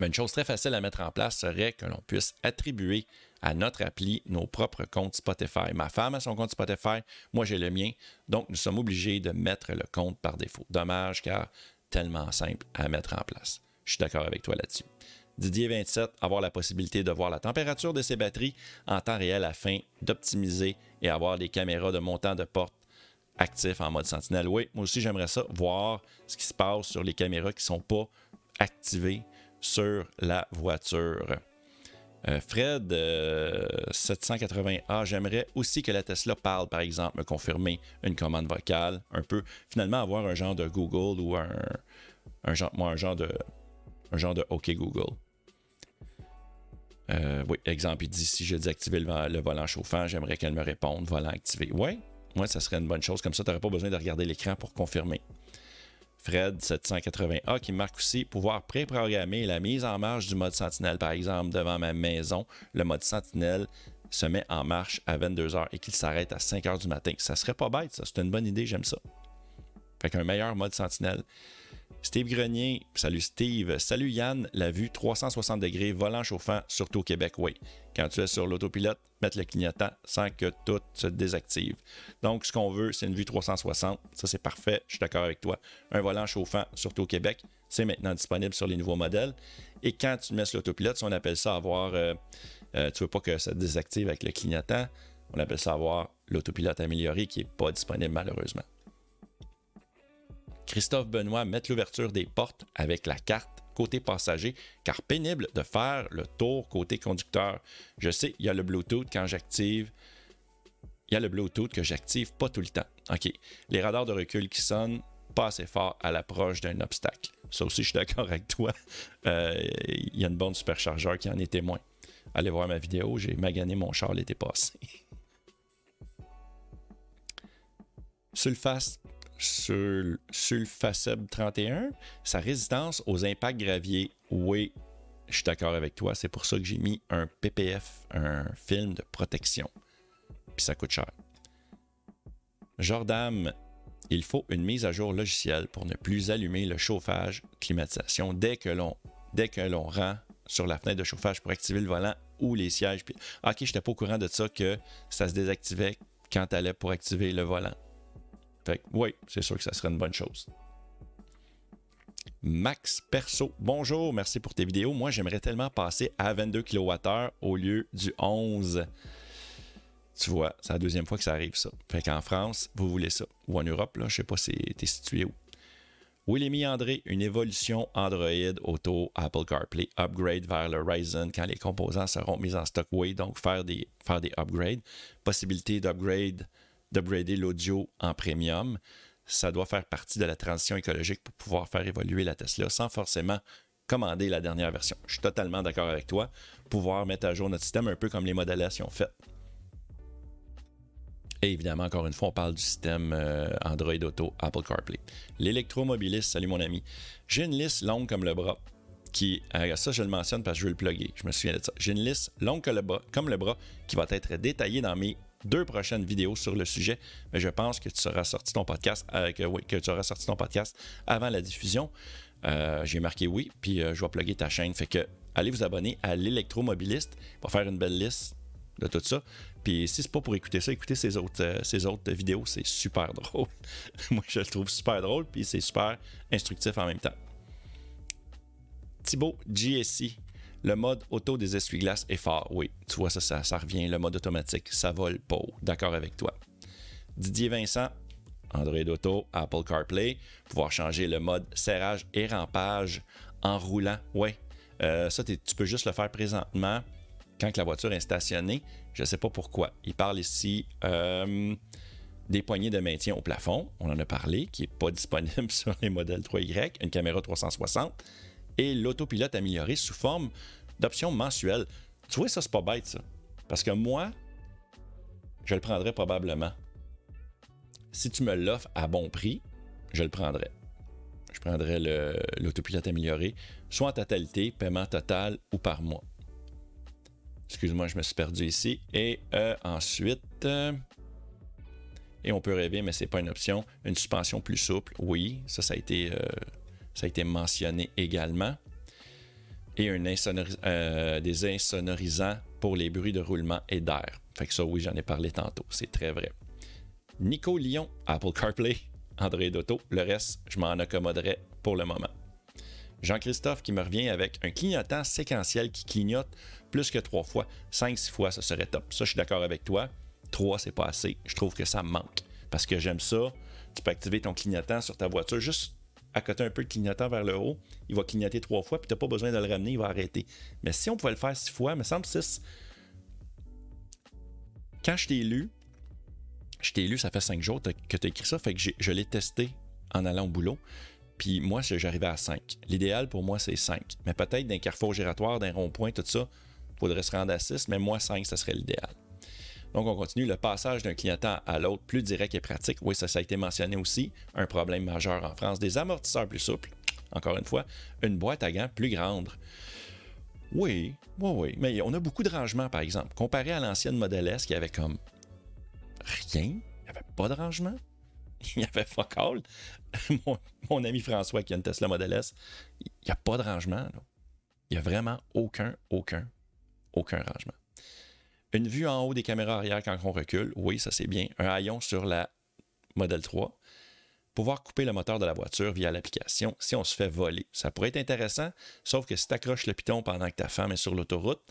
Mais une chose très facile à mettre en place serait que l'on puisse attribuer à notre appli nos propres comptes Spotify. Ma femme a son compte Spotify, moi j'ai le mien, donc nous sommes obligés de mettre le compte par défaut. Dommage car tellement simple à mettre en place. Je suis d'accord avec toi là-dessus. Didier 27, avoir la possibilité de voir la température de ses batteries en temps réel afin d'optimiser et avoir des caméras de montant de porte actifs en mode sentinelle. Oui, moi aussi j'aimerais ça, voir ce qui se passe sur les caméras qui ne sont pas activées sur la voiture. Euh, Fred, 780A, euh, j'aimerais aussi que la Tesla parle, par exemple, me confirmer une commande vocale, un peu, finalement avoir un genre de Google ou un, un genre, moi, un genre de un genre de OK Google. Euh, oui, exemple, il dit si je désactivais le, le volant chauffant, j'aimerais qu'elle me réponde volant activé. Oui, moi, ça serait une bonne chose. Comme ça, tu n'aurais pas besoin de regarder l'écran pour confirmer. Fred 780A qui marque aussi pouvoir préprogrammer la mise en marche du mode Sentinelle. Par exemple, devant ma maison, le mode Sentinelle se met en marche à 22h et qu'il s'arrête à 5h du matin. Ça serait pas bête, ça. C'est une bonne idée, j'aime ça. Fait qu'un meilleur mode Sentinelle. Steve Grenier, salut Steve. Salut Yann, la vue 360 degrés, volant chauffant, surtout au Québec, oui. Quand tu es sur l'autopilote, mettre le clignotant sans que tout se désactive. Donc, ce qu'on veut, c'est une vue 360. Ça, c'est parfait. Je suis d'accord avec toi. Un volant chauffant, surtout au Québec, c'est maintenant disponible sur les nouveaux modèles. Et quand tu mets sur l'autopilote, on appelle ça avoir. Euh, euh, tu veux pas que ça désactive avec le clignotant. On appelle ça avoir l'autopilote amélioré qui n'est pas disponible malheureusement. Christophe Benoît met l'ouverture des portes avec la carte côté passager, car pénible de faire le tour côté conducteur. Je sais, il y a le Bluetooth quand j'active. Il y a le Bluetooth que j'active pas tout le temps. OK. Les radars de recul qui sonnent pas assez fort à l'approche d'un obstacle. Ça aussi, je suis d'accord avec toi. Euh, il y a une bonne superchargeur qui en est témoin. Allez voir ma vidéo, j'ai magané mon char l'été passé. Sulfast sur Sulfaceb 31, sa résistance aux impacts graviers. Oui, je suis d'accord avec toi. C'est pour ça que j'ai mis un PPF, un film de protection. Puis ça coûte cher. Jordan, il faut une mise à jour logicielle pour ne plus allumer le chauffage, climatisation dès que l'on dès que l'on rend sur la fenêtre de chauffage pour activer le volant ou les sièges. Puis, ok, je n'étais pas au courant de ça que ça se désactivait quand tu allais pour activer le volant. Fait oui, c'est sûr que ça serait une bonne chose. Max Perso, bonjour, merci pour tes vidéos. Moi, j'aimerais tellement passer à 22 kWh au lieu du 11. Tu vois, c'est la deuxième fois que ça arrive, ça. Fait qu'en France, vous voulez ça. Ou en Europe, là, je sais pas si t'es situé où. Williamy André, une évolution Android Auto Apple CarPlay, upgrade vers le Ryzen quand les composants seront mis en stock. Oui, donc faire des, faire des upgrades. Possibilité d'upgrade d'upgrader l'audio en premium. Ça doit faire partie de la transition écologique pour pouvoir faire évoluer la Tesla sans forcément commander la dernière version. Je suis totalement d'accord avec toi. Pouvoir mettre à jour notre système un peu comme les modélisations faites. Et évidemment, encore une fois, on parle du système euh, Android Auto, Apple CarPlay. L'électromobiliste, salut mon ami. J'ai une liste longue comme le bras. Qui, euh, ça, je le mentionne parce que je veux le plugger. Je me souviens de ça. J'ai une liste longue comme le bras qui va être détaillée dans mes deux prochaines vidéos sur le sujet. Mais je pense que tu sorti ton podcast, euh, que, tu auras sorti ton podcast avant la diffusion. J'ai marqué oui, puis je vais plugger ta chaîne. Fait que allez vous abonner à l'électromobiliste pour faire une belle liste de tout ça. Puis si c'est pas pour écouter ça, écoutez ces autres, euh, autres vidéos, c'est super drôle. Moi, je le trouve super drôle, puis c'est super instructif en même temps. Thibaut GSI, le mode auto des essuie-glaces est fort. Oui, tu vois, ça, ça, revient. Le mode automatique, ça vole pas. D'accord avec toi. Didier Vincent, Android Auto, Apple CarPlay, pouvoir changer le mode serrage et rampage en roulant. Oui, euh, ça, tu peux juste le faire présentement quand la voiture est stationnée. Je ne sais pas pourquoi. Il parle ici euh, des poignées de maintien au plafond. On en a parlé, qui n'est pas disponible sur les modèles 3Y, une caméra 360 et l'autopilote amélioré sous forme d'option mensuelle. Tu vois, ça, c'est pas bête, ça. Parce que moi, je le prendrais probablement. Si tu me l'offres à bon prix, je le prendrais. Je prendrais l'autopilote amélioré, soit en totalité, paiement total ou par mois. Excuse-moi, je me suis perdu ici. Et euh, ensuite, euh, et on peut rêver, mais ce n'est pas une option, une suspension plus souple. Oui, ça, ça a été, euh, ça a été mentionné également. Et un des insonorisants pour les bruits de roulement et d'air. Fait que ça, oui, j'en ai parlé tantôt. C'est très vrai. Nico Lyon, Apple CarPlay, André D'auto. Le reste, je m'en accommoderai pour le moment. Jean-Christophe qui me revient avec un clignotant séquentiel qui clignote plus que trois fois. Cinq, six fois, ça serait top. Ça, je suis d'accord avec toi. Trois, c'est pas assez. Je trouve que ça manque. Parce que j'aime ça. Tu peux activer ton clignotant sur ta voiture juste à côté un peu clignotant vers le haut. Il va clignoter trois fois, puis tu n'as pas besoin de le ramener, il va arrêter. Mais si on pouvait le faire six fois, il me semble six. Quand je t'ai lu, je t'ai lu, ça fait cinq jours que tu as écrit ça, fait que je l'ai testé en allant au boulot. Puis moi, j'arrivais à 5. L'idéal pour moi, c'est 5. Mais peut-être d'un carrefour giratoire, d'un rond-point, tout ça, il faudrait se rendre à 6, mais moi, 5, ça serait l'idéal. Donc, on continue. Le passage d'un clignotant à l'autre, plus direct et pratique. Oui, ça, ça a été mentionné aussi. Un problème majeur en France. Des amortisseurs plus souples. Encore une fois, une boîte à gants plus grande. Oui, oui, oui. Mais on a beaucoup de rangements, par exemple. Comparé à l'ancienne Model S qui avait comme rien, il n'y avait pas de rangement. Il y avait fuck all. mon, ami François qui a une Tesla Model S, il n'y a pas de rangement. Il n'y a vraiment aucun, aucun, aucun rangement. Une vue en haut des caméras arrière quand on recule, oui, ça c'est bien. Un haillon sur la Model 3. Pouvoir couper le moteur de la voiture via l'application si on se fait voler. Ça pourrait être intéressant, sauf que si tu accroches le piton pendant que ta femme est sur l'autoroute,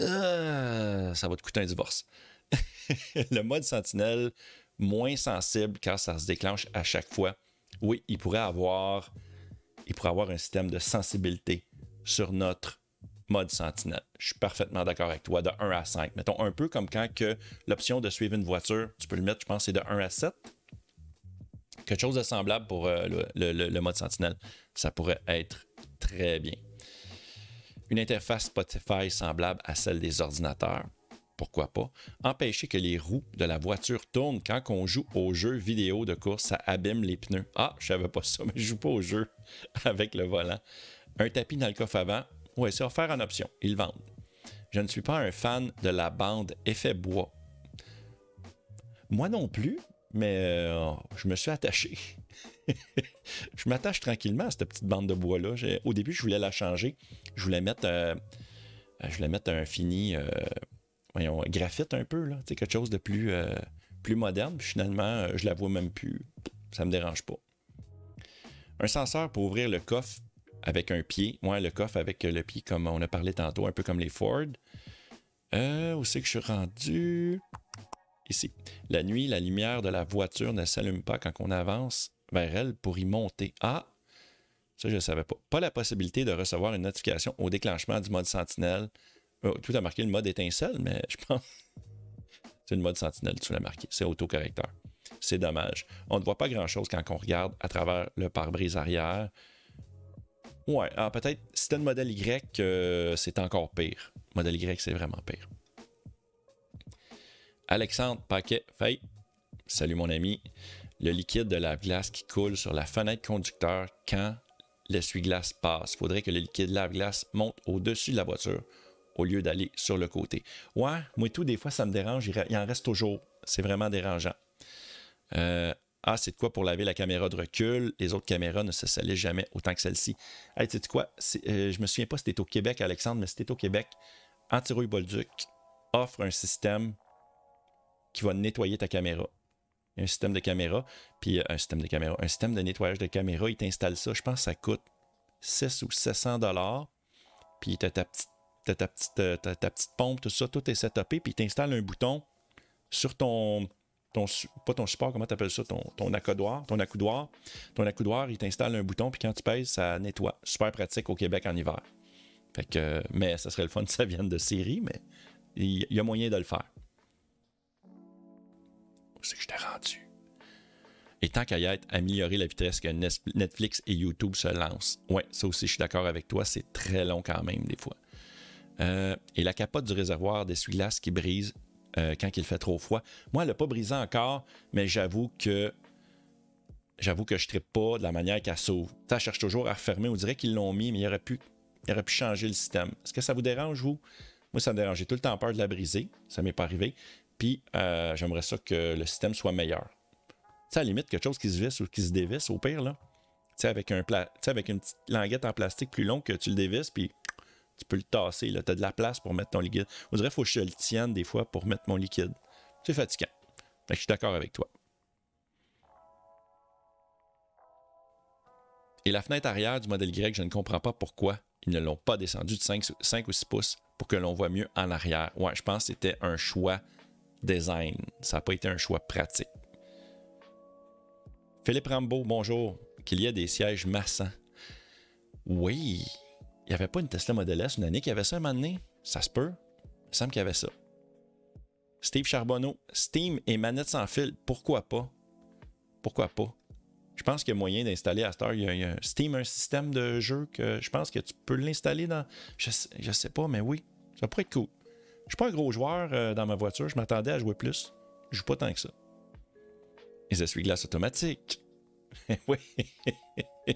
euh, ça va te coûter un divorce. le mode sentinelle, moins sensible quand ça se déclenche à chaque fois. Oui, il pourrait avoir, il pourrait avoir un système de sensibilité sur notre mode sentinelle. Je suis parfaitement d'accord avec toi, de 1 à 5. Mettons un peu comme quand que l'option de suivre une voiture, tu peux le mettre, je pense, c'est de 1 à 7. Quelque chose de semblable pour euh, le, mode sentinelle. Ça pourrait être très bien. Une interface Spotify semblable à celle des ordinateurs pourquoi pas, empêcher que les roues de la voiture tournent quand on joue au jeu vidéo de course, ça abîme les pneus. Ah, je savais pas ça, mais je joue pas au jeu avec le volant. Un tapis dans le coffre avant, ouais, c'est offert en option, ils vendent. Je ne suis pas un fan de la bande effet bois. Moi non plus, mais euh, je me suis attaché. je m'attache tranquillement à cette petite bande de bois-là. Au début, je voulais la changer. Je voulais mettre, euh, un fini euh, voyons, graphite un peu, là. Quelque chose de plus, moderne. Finalement, je la vois même plus. Ça me dérange pas. Un senseur pour ouvrir le coffre avec un pied. Moi, le coffre avec le pied, comme on a parlé tantôt, un peu comme les Ford. Euh, où c'est que je suis rendu? Ici. La nuit, la lumière de la voiture ne s'allume pas quand on avance vers elle pour y monter. Ah! Ça, je ne savais pas. Pas la possibilité de recevoir une notification au déclenchement du mode Sentinelle Oh, tout a marqué le mode étincelle, mais je pense. C'est le mode sentinelle, tu l'as marqué. C'est autocorrecteur. C'est dommage. On ne voit pas grand-chose quand on regarde à travers le pare-brise arrière. Ouais, alors peut-être, si le modèle Y, euh, c'est encore pire. Modèle Y, c'est vraiment pire. Alexandre Paquet, fait. Salut mon ami. Le liquide de la glace qui coule sur la fenêtre conducteur quand l'essuie-glace passe. Il faudrait que le liquide lave-glace monte au-dessus de la voiture au lieu d'aller sur le côté. Ouais, moi tout, des fois, ça me dérange. Il en reste toujours. C'est vraiment dérangeant. Euh, ah, c'est de quoi pour laver la caméra de recul? Les autres caméras ne se salissent jamais autant que celle-ci. Hey, tu sais quoi? Euh, je me souviens pas si c'était au Québec, Alexandre, mais c'était au Québec. Antirouille Bolduc offre un système qui va nettoyer ta caméra. Un système de caméra, puis euh, un système de caméra, un système de nettoyage de caméra, il t'installe ça. Je pense que ça coûte 6 ou 700 dollars. Puis tu as ta petite, ta, petite, euh, ta, petite pompe, tout ça, tout est setupé, puis il t'installe un bouton sur ton, pas ton support, comment tu appelles ça, ton, ton accoudoir, ton accoudoir. Ton accoudoir, il t'installe un bouton, puis quand tu pèses, ça nettoie. Super pratique au Québec en hiver. Fait que, mais ça serait le fun que ça vienne de série, mais il y a moyen de le faire. C'est que je t'ai rendu? Et tant qu'à y être, améliorer la vitesse que Netflix et YouTube se lancent. Ouais, ça aussi, je suis d'accord avec toi, c'est très long quand même, des fois. Euh, et la capote du réservoir d'essuie-glace qui brise euh, quand il fait trop froid. Moi, elle n'a pas brisé encore, mais j'avoue que j'avoue que je ne pas de la manière qu'elle s'ouvre. Ça cherche toujours à refermer. On dirait qu'ils l'ont mis, mais il aurait pu, il aurait pu changer le système. Est-ce que ça vous dérange, vous? Moi, ça me dérange. J'ai tout le temps peur de la briser. Ça m'est pas arrivé. Puis, euh, j'aimerais ça que le système soit meilleur. Tu à la limite, quelque chose qui se visse ou qui se dévisse, au pire, là. Tu sais, avec, un avec une petite languette en plastique plus longue que tu le dévisses, puis tu peux le tasser. Tu as de la place pour mettre ton liquide. On dirait qu'il faut que je le tienne des fois pour mettre mon liquide. C'est fatigant. Je suis d'accord avec toi. Et la fenêtre arrière du modèle Y, je ne comprends pas pourquoi ils ne l'ont pas descendu de 5, 5 ou 6 pouces pour que l'on voit mieux en arrière. Ouais, je pense que c'était un choix design. Ça n'a pas été un choix pratique. Philippe Rambeau, bonjour. Qu'il y a des sièges massants. Oui, il n'y avait pas une Tesla Model S une année qui avait ça un moment donné? Ça se peut. Il me semble qu'il y avait ça. Steve Charbonneau, Steam et manette sans fil, pourquoi pas? Pourquoi pas? Je pense qu'il y a moyen d'installer à Star. Il y, a, Steam, un système de jeu que je pense que tu peux l'installer dans. Je sais, sais pas, mais oui, ça pourrait être cool. Je suis pas un gros joueur euh, dans ma voiture, je m'attendais à jouer plus. Je joue pas tant que ça. Les essuie-glaces automatiques. oui.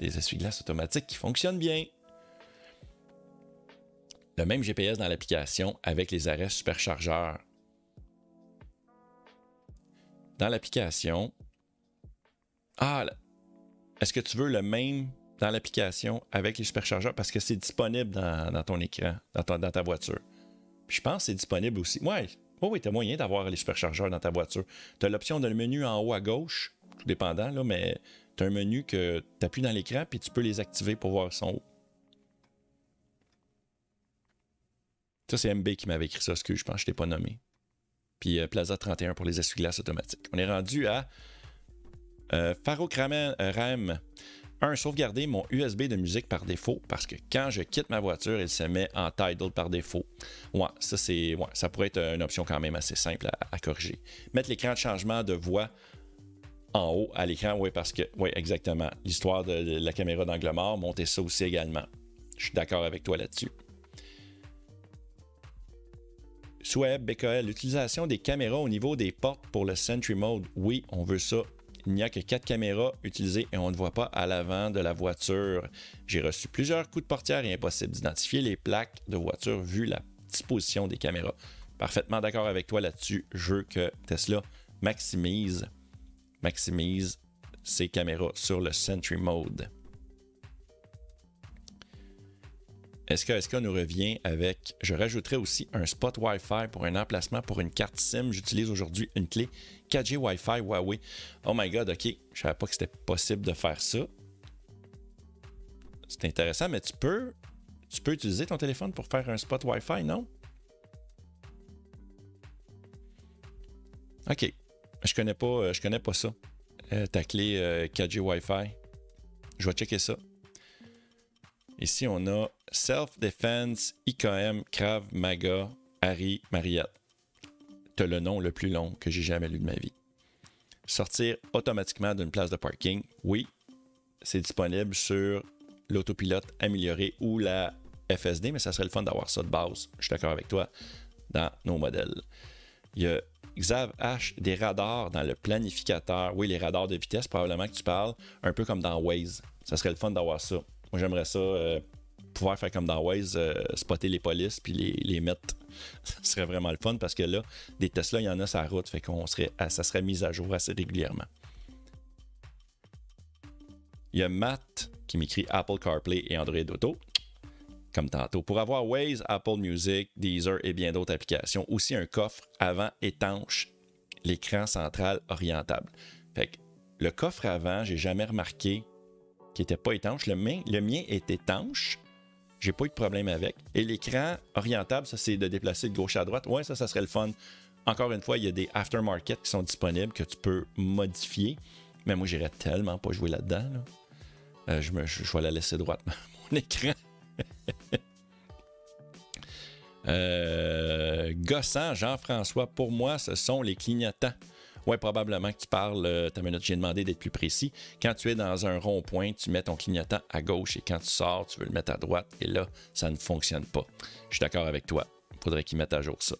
Des essuie-glaces automatiques qui fonctionnent bien le même GPS dans l'application avec les arrêts superchargeurs. Dans l'application, ah, est-ce que tu veux le même dans l'application avec les superchargeurs? Parce que c'est disponible dans, ton écran, dans, ta voiture? je pense que c'est disponible aussi. Ouais, oui, tu as moyen d'avoir les superchargeurs dans ta voiture. Tu as l'option le menu en haut à gauche, tout dépendant, là, mais tu as un menu que tu appuies dans l'écran puis tu peux les activer pour voir son haut. Ça, c'est MB qui m'avait écrit ça, que je pense que je t'ai pas nommé. Puis euh, Plaza 31 pour les essuie-glaces automatiques. On est rendu à euh, Faro euh, RAM. 1. Sauvegarder mon USB de musique par défaut parce que quand je quitte ma voiture, il se met en Tidal par défaut. Ouais, ça, c'est, ouais, ça pourrait être une option quand même assez simple à, corriger. Mettre l'écran de changement de voix en haut à l'écran, oui, parce que, oui, exactement. L'histoire de la caméra d'angle mort, monter ça aussi également. Je suis d'accord avec toi là-dessus. Sweb, BKL, l'utilisation des caméras au niveau des portes pour le Sentry Mode. Oui, on veut ça. Il n'y a que quatre caméras utilisées et on ne voit pas à l'avant de la voiture. J'ai reçu plusieurs coups de portière et impossible d'identifier les plaques de voiture vu la disposition des caméras. Parfaitement d'accord avec toi là-dessus. Je veux que Tesla maximise, maximise ses caméras sur le Sentry Mode. SKSK nous revient avec Je rajouterai aussi un spot Wi-Fi pour un emplacement pour une carte SIM. J'utilise aujourd'hui une clé 4G Wi-Fi Huawei. Oh my god, ok. Je savais pas que c'était possible de faire ça. C'est intéressant, mais tu peux, tu peux utiliser ton téléphone pour faire un spot Wi-Fi, non? Ok. Je connais pas, je connais pas ça. Euh, ta clé 4G euh, Wi-Fi. Je vais checker ça. Ici, on a Self-Defense, IKM, Krav Maga, Harry, Mariette. T'as le nom le plus long que j'ai jamais lu de ma vie. Sortir automatiquement d'une place de parking, oui, c'est disponible sur l'autopilote amélioré ou la FSD, mais ça serait le fun d'avoir ça de base. Je suis d'accord avec toi dans nos modèles. Il y a Xav H des radars dans le planificateur. Oui, les radars de vitesse, probablement que tu parles, un peu comme dans Waze. Ça serait le fun d'avoir ça. Moi, j'aimerais ça euh, pouvoir faire comme dans Waze, euh, spotter les polices puis les, les mettre. ça serait vraiment le fun parce que là, des Tesla, il y en a sur la route, fait qu'on serait, ça serait mis à jour assez régulièrement. Il y a Matt qui m'écrit Apple CarPlay et Android Auto comme tantôt. Pour avoir Waze, Apple Music, Deezer et bien d'autres applications, aussi un coffre avant étanche, l'écran central orientable. Fait que le coffre avant, j'ai jamais remarqué qu'il n'était pas étanche. Le mien, le mien est étanche. J'ai pas eu de problème avec. Et l'écran orientable, ça c'est de déplacer de gauche à droite. Ouais, ça, ça serait le fun. Encore une fois, il y a des aftermarket qui sont disponibles que tu peux modifier. Mais moi, j'irais tellement pas jouer là-dedans. Euh, je, me, je vais la laisser droite, mon écran. euh, gossant, Jean-François, pour moi, ce sont les clignotants. Ouais, probablement que tu parles. Euh, ta minute, j'ai demandé d'être plus précis. Quand tu es dans un rond-point, tu mets ton clignotant à gauche et quand tu sors, tu veux le mettre à droite et là, ça ne fonctionne pas. Je suis d'accord avec toi. Il faudrait qu'il mette à jour ça.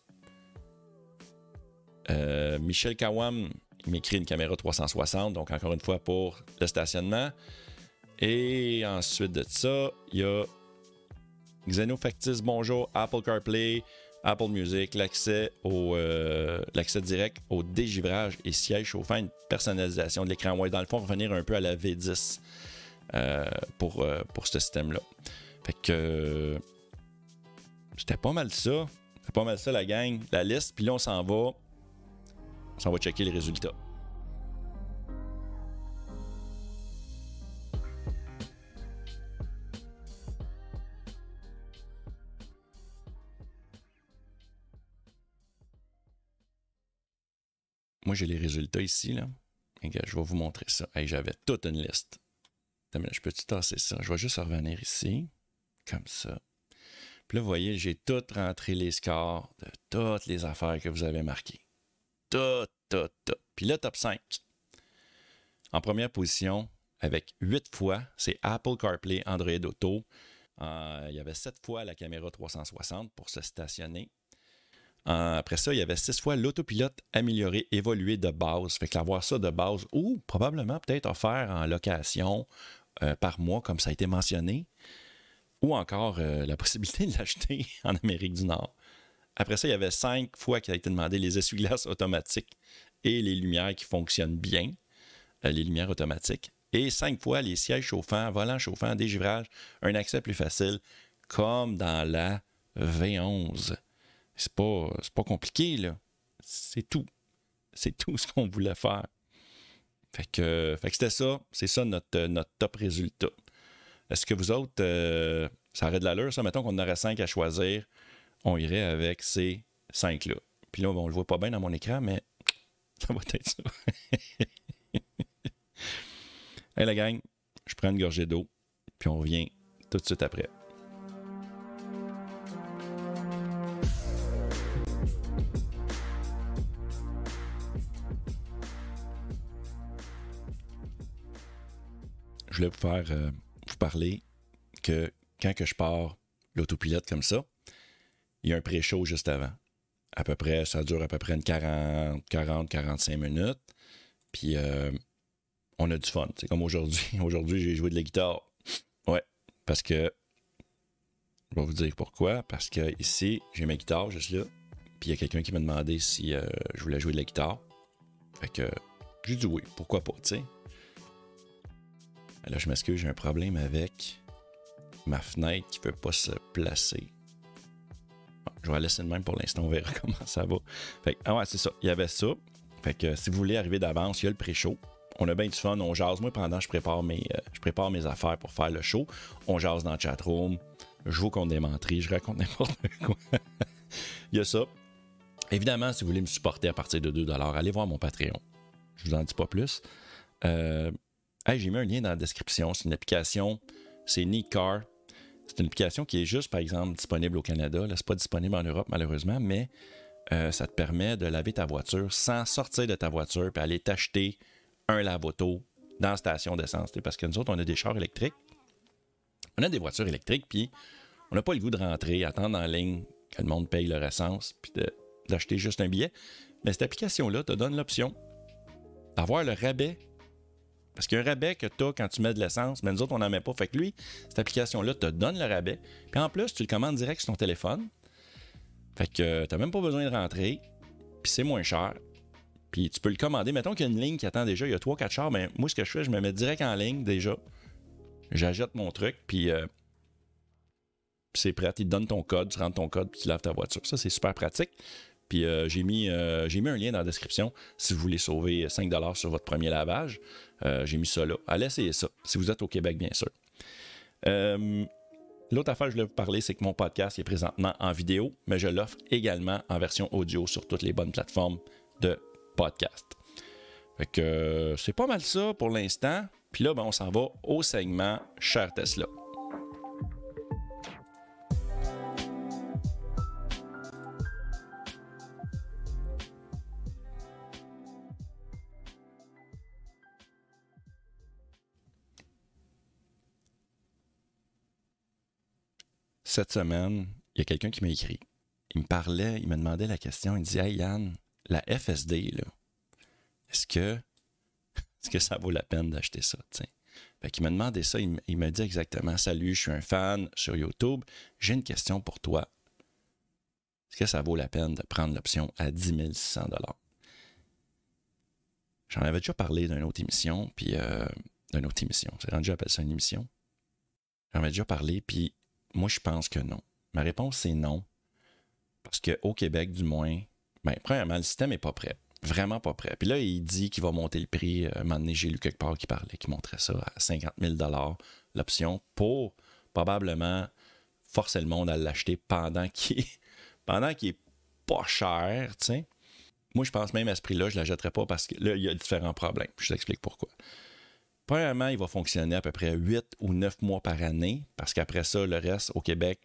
Euh, Michel Kawam m'écrit une caméra 360, donc encore une fois pour le stationnement. Et ensuite de ça, il y a Xenofactis, bonjour, Apple CarPlay, Apple Music, euh, l'accès direct au dégivrage et siège chauffant, une personnalisation de l'écran. Ouais, dans le fond, revenir un peu à la V10 euh, pour, euh, pour ce système-là. Fait que c'était pas mal ça. C'était pas mal ça la gang, la liste. Puis là, on s'en va. On s'en va checker les résultats. Moi, j'ai les résultats ici. Là. je vais vous montrer ça. J'avais toute une liste. Je peux-tu tasser ça? Je vais juste revenir ici. Comme ça. Puis là, vous voyez, j'ai tout rentré les scores de toutes les affaires que vous avez marquées. Tout, tout, tout. Puis là, top 5. En première position, avec 8 fois, c'est Apple CarPlay Android Auto. Euh, il y avait 7 fois la caméra 360 pour se stationner. Euh, après ça, il y avait six fois l'autopilote amélioré, évolué de base. Fait qu'avoir ça de base, ou probablement peut-être offert en location euh, par mois, comme ça a été mentionné, ou encore euh, la possibilité de l'acheter en Amérique du Nord. Après ça, il y avait cinq fois qu'il a été demandé les essuie-glaces automatiques et les lumières qui fonctionnent bien, les lumières automatiques. Et cinq fois les sièges chauffants, volants chauffants, dégivrage, un accès plus facile, comme dans la V11. C'est pas, pas compliqué, là. C'est tout. C'est tout ce qu'on voulait faire. Fait que, fait que c'était ça. C'est ça notre, notre top résultat. Est-ce que vous autres, euh, ça aurait de l'allure, ça? Mettons qu'on aurait cinq à choisir. On irait avec ces cinq-là. Puis là, on le voit pas bien dans mon écran, mais ça va être ça. hey la gang, je prends une gorgée d'eau, puis on revient tout de suite après. Je voulais vous faire euh, vous parler que quand que je pars l'autopilote comme ça, il y a un pré-show juste avant. À peu près, ça dure à peu près une 40, 40 45 minutes. Puis euh, on a du fun. C'est comme aujourd'hui. Aujourd'hui, j'ai joué de la guitare. Ouais, parce que je vais vous dire pourquoi. Parce que ici, j'ai ma guitare juste là. Puis il y a quelqu'un qui m'a demandé si euh, je voulais jouer de la guitare. Fait que j'ai dit oui, pourquoi pas, tu sais? Là, je m'excuse, j'ai un problème avec ma fenêtre qui ne veut pas se placer. je vais la laisser de même pour l'instant, on verra comment ça va. Fait ah ouais, c'est ça. Il y avait ça. Fait que si vous voulez arriver d'avance, il y a le pré-show. On a bien du fun, on jase. Moi, pendant je prépare mes, euh, je prépare mes affaires pour faire le show. On jase dans le chatroom. Je vous compte des menteries, je raconte n'importe quoi. il y a ça. Évidemment, si vous voulez me supporter à partir de 2$, allez voir mon Patreon. Je vous en dis pas plus. Euh, j'ai mis un lien dans la description. C'est une application, c'est Car. C'est une application qui est juste, par exemple, disponible au Canada. Là, c'est pas disponible en Europe, malheureusement, mais euh, ça te permet de laver ta voiture sans sortir de ta voiture et aller t'acheter un lave-auto dans la station d'essence. Parce que nous autres, on a des chars électriques. On a des voitures électriques, puis on n'a pas le goût de rentrer, attendre en ligne que le monde paye leur essence, puis d'acheter juste un billet. Mais cette application-là te donne l'option d'avoir le rabais. Parce qu'il y a un rabais que tu as quand tu mets de l'essence, mais nous autres, on n'en met pas. Fait que lui, cette application-là te donne le rabais. Puis en plus, tu le commandes direct sur ton téléphone. Fait que tu n'as même pas besoin de rentrer. Puis c'est moins cher. Puis tu peux le commander. Mettons qu'il y a une ligne qui attend déjà. Il y a 3-4 chars. Mais moi, ce que je fais, je me mets direct en ligne déjà. J'achète mon truc. Puis euh, c'est prêt. Il te donne ton code. Tu rentres ton code. Puis tu laves ta voiture. Ça, c'est super pratique. Euh, j'ai mis, euh, j'ai mis un lien dans la description si vous voulez sauver 5$ sur votre premier lavage. Euh, j'ai mis ça là. Allez essayer ça, si vous êtes au Québec, bien sûr. L'autre affaire que je voulais vous parler, c'est que mon podcast est présentement en vidéo, mais je l'offre également en version audio sur toutes les bonnes plateformes de podcast. Fait que c'est pas mal ça pour l'instant. Puis là, ben, on s'en va au segment Cher Tesla. Cette semaine, il y a quelqu'un qui m'a écrit. Il me parlait, il me demandait la question. Il me dit Hey Yann, la FSD, là, est-ce que, est que ça vaut la peine d'acheter ça? T'sais? Fait qu'il m'a demandé ça. Il, il m'a dit exactement Salut, je suis un fan sur YouTube. J'ai une question pour toi. Est-ce que ça vaut la peine de prendre l'option à 10 600 J'en avais déjà parlé d'une autre émission, puis euh, d'une autre émission. C'est rendu, j'appelle ça une émission. J'en avais déjà parlé, puis moi, je pense que non. Ma réponse, c'est non. Parce qu'au Québec, du moins, ben, premièrement, le système n'est pas prêt. Vraiment pas prêt. Puis là, il dit qu'il va monter le prix. Euh, un moment donné, j'ai lu quelque part qui parlait, qui montrait ça à 50 000 l'option pour probablement forcer le monde à l'acheter pendant qu'il est, pendant qu'il est pas cher. Moi, je pense même à ce prix-là, je ne l'achèterais pas parce que là, il y a différents problèmes. Je t'explique pourquoi. Premièrement, il va fonctionner à peu près 8 ou 9 mois par année, parce qu'après ça, le reste, au Québec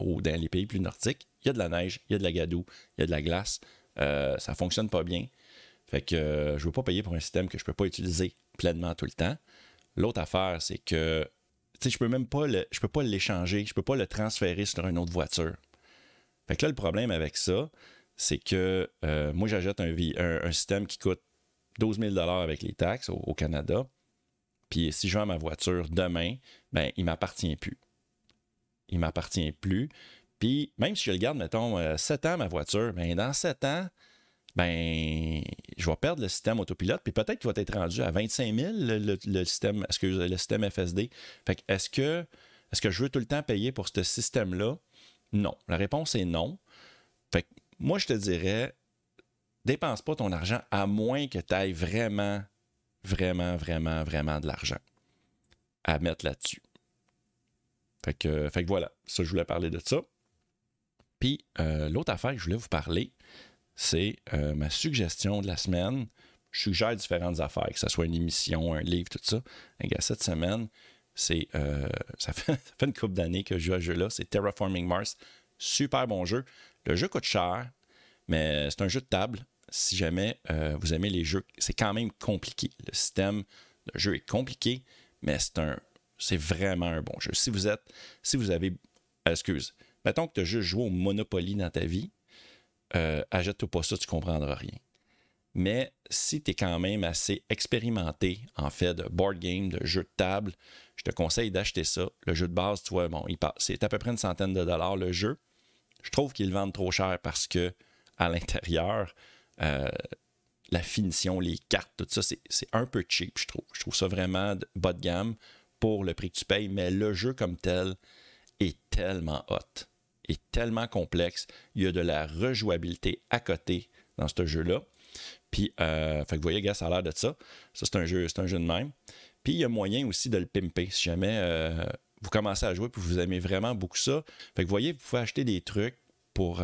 ou dans les pays plus nordiques, il y a de la neige, il y a de la gadoue, il y a de la glace. Euh, ça fonctionne pas bien. Fait que euh, je ne veux pas payer pour un système que je ne peux pas utiliser pleinement tout le temps. L'autre affaire, c'est que je peux même pas le, je peux pas l'échanger, je peux pas le transférer sur une autre voiture. Fait que là, le problème avec ça, c'est que euh, moi, j'achète un, un, système qui coûte 12 000 avec les taxes au Canada. Puis si je vends ma voiture demain, ben, il m'appartient plus. Il m'appartient plus. Puis même si je le garde, mettons, 7 euh, ans, ma voiture, ben, dans 7 ans, ben, je vais perdre le système autopilote, puis peut-être qu'il va être rendu à 25 000 le, système, est-ce que le système FSD. Fait est-ce que, est-ce que je veux tout le temps payer pour ce système-là? Non. La réponse est non. Fait moi, je te dirais, dépense pas ton argent à moins que tu ailles vraiment vraiment, vraiment, vraiment de l'argent à mettre là-dessus. Fait que, fait que voilà, ça, je voulais parler de ça. Puis, euh, l'autre affaire que je voulais vous parler, c'est euh, ma suggestion de la semaine. Je suggère différentes affaires, que ce soit une émission, un livre, tout ça. Et cette semaine, c'est euh, ça, fait, une couple d'années que je joue à ce jeu-là. C'est Terraforming Mars. Super bon jeu. Le jeu coûte cher, mais c'est un jeu de table si jamais euh, vous aimez les jeux, c'est quand même compliqué. Le système de jeu est compliqué, mais c'est un c'est vraiment un bon jeu. Si vous êtes, si vous avez, excuse, mettons que tu as juste joué au Monopoly dans ta vie, euh, achète-toi pas ça, tu comprendras rien. Mais si tu es quand même assez expérimenté en fait de board game, de jeu de table, je te conseille d'acheter ça. Le jeu de base, tu vois, bon, c'est à peu près une centaine de dollars le jeu. Je trouve qu'ils le vendent trop cher parce que à l'intérieur, euh, la finition, les cartes, tout ça, c'est un peu cheap, je trouve. Je trouve ça vraiment bas de gamme pour le prix que tu payes, mais le jeu comme tel est tellement hot, est tellement complexe. Il y a de la rejouabilité à côté dans ce jeu-là. Puis, euh, vous voyez, gars, ça a l'air de ça. Ça, c'est un jeu, un jeu de même. Puis, il y a moyen aussi de le pimper. Si jamais euh, vous commencez à jouer et vous aimez vraiment beaucoup ça, fait que vous voyez, vous pouvez acheter des trucs pour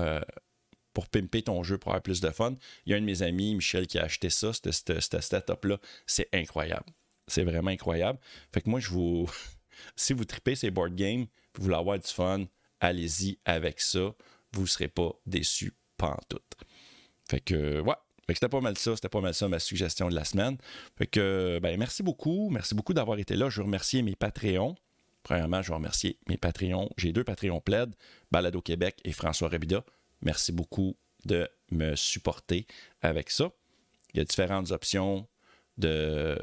pour pimper ton jeu pour avoir plus de fun. Il y a un de mes amis, Michel, qui a acheté ça, cette, setup-là. C'est incroyable. C'est vraiment incroyable. Fait que moi, je vous. si vous tripez ces board games, vous voulez avoir du fun, allez-y avec ça. Vous ne serez pas déçus, tout. Fait que, ouais. Fait que c'était pas mal ça, c'était pas mal ça ma suggestion de la semaine. Fait que, ben, merci beaucoup. Merci beaucoup d'avoir été là. Je veux remercier mes Patreons. Premièrement, je veux remercier mes Patreons. J'ai deux Patreons plaid, Balado Québec et François Rabida. Merci beaucoup de me supporter avec ça. Il y a différentes options de,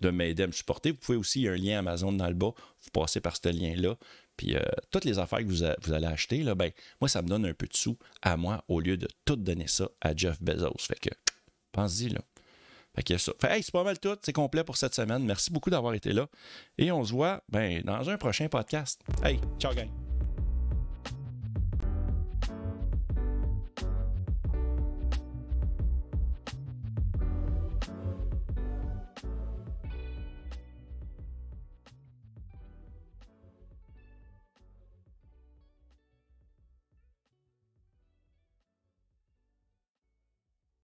de m'aider à me supporter. Vous pouvez aussi, il y a un lien Amazon dans le bas, vous passez par ce lien-là. Puis euh, toutes les affaires que vous, allez acheter, là, ben, moi, ça me donne un peu de sous à moi au lieu de tout donner ça à Jeff Bezos. Fait que, pense-y, là. Fait que ça. Hey, c'est pas mal tout. C'est complet pour cette semaine. Merci beaucoup d'avoir été là. Et on se voit ben, dans un prochain podcast. Hey, ciao, gang.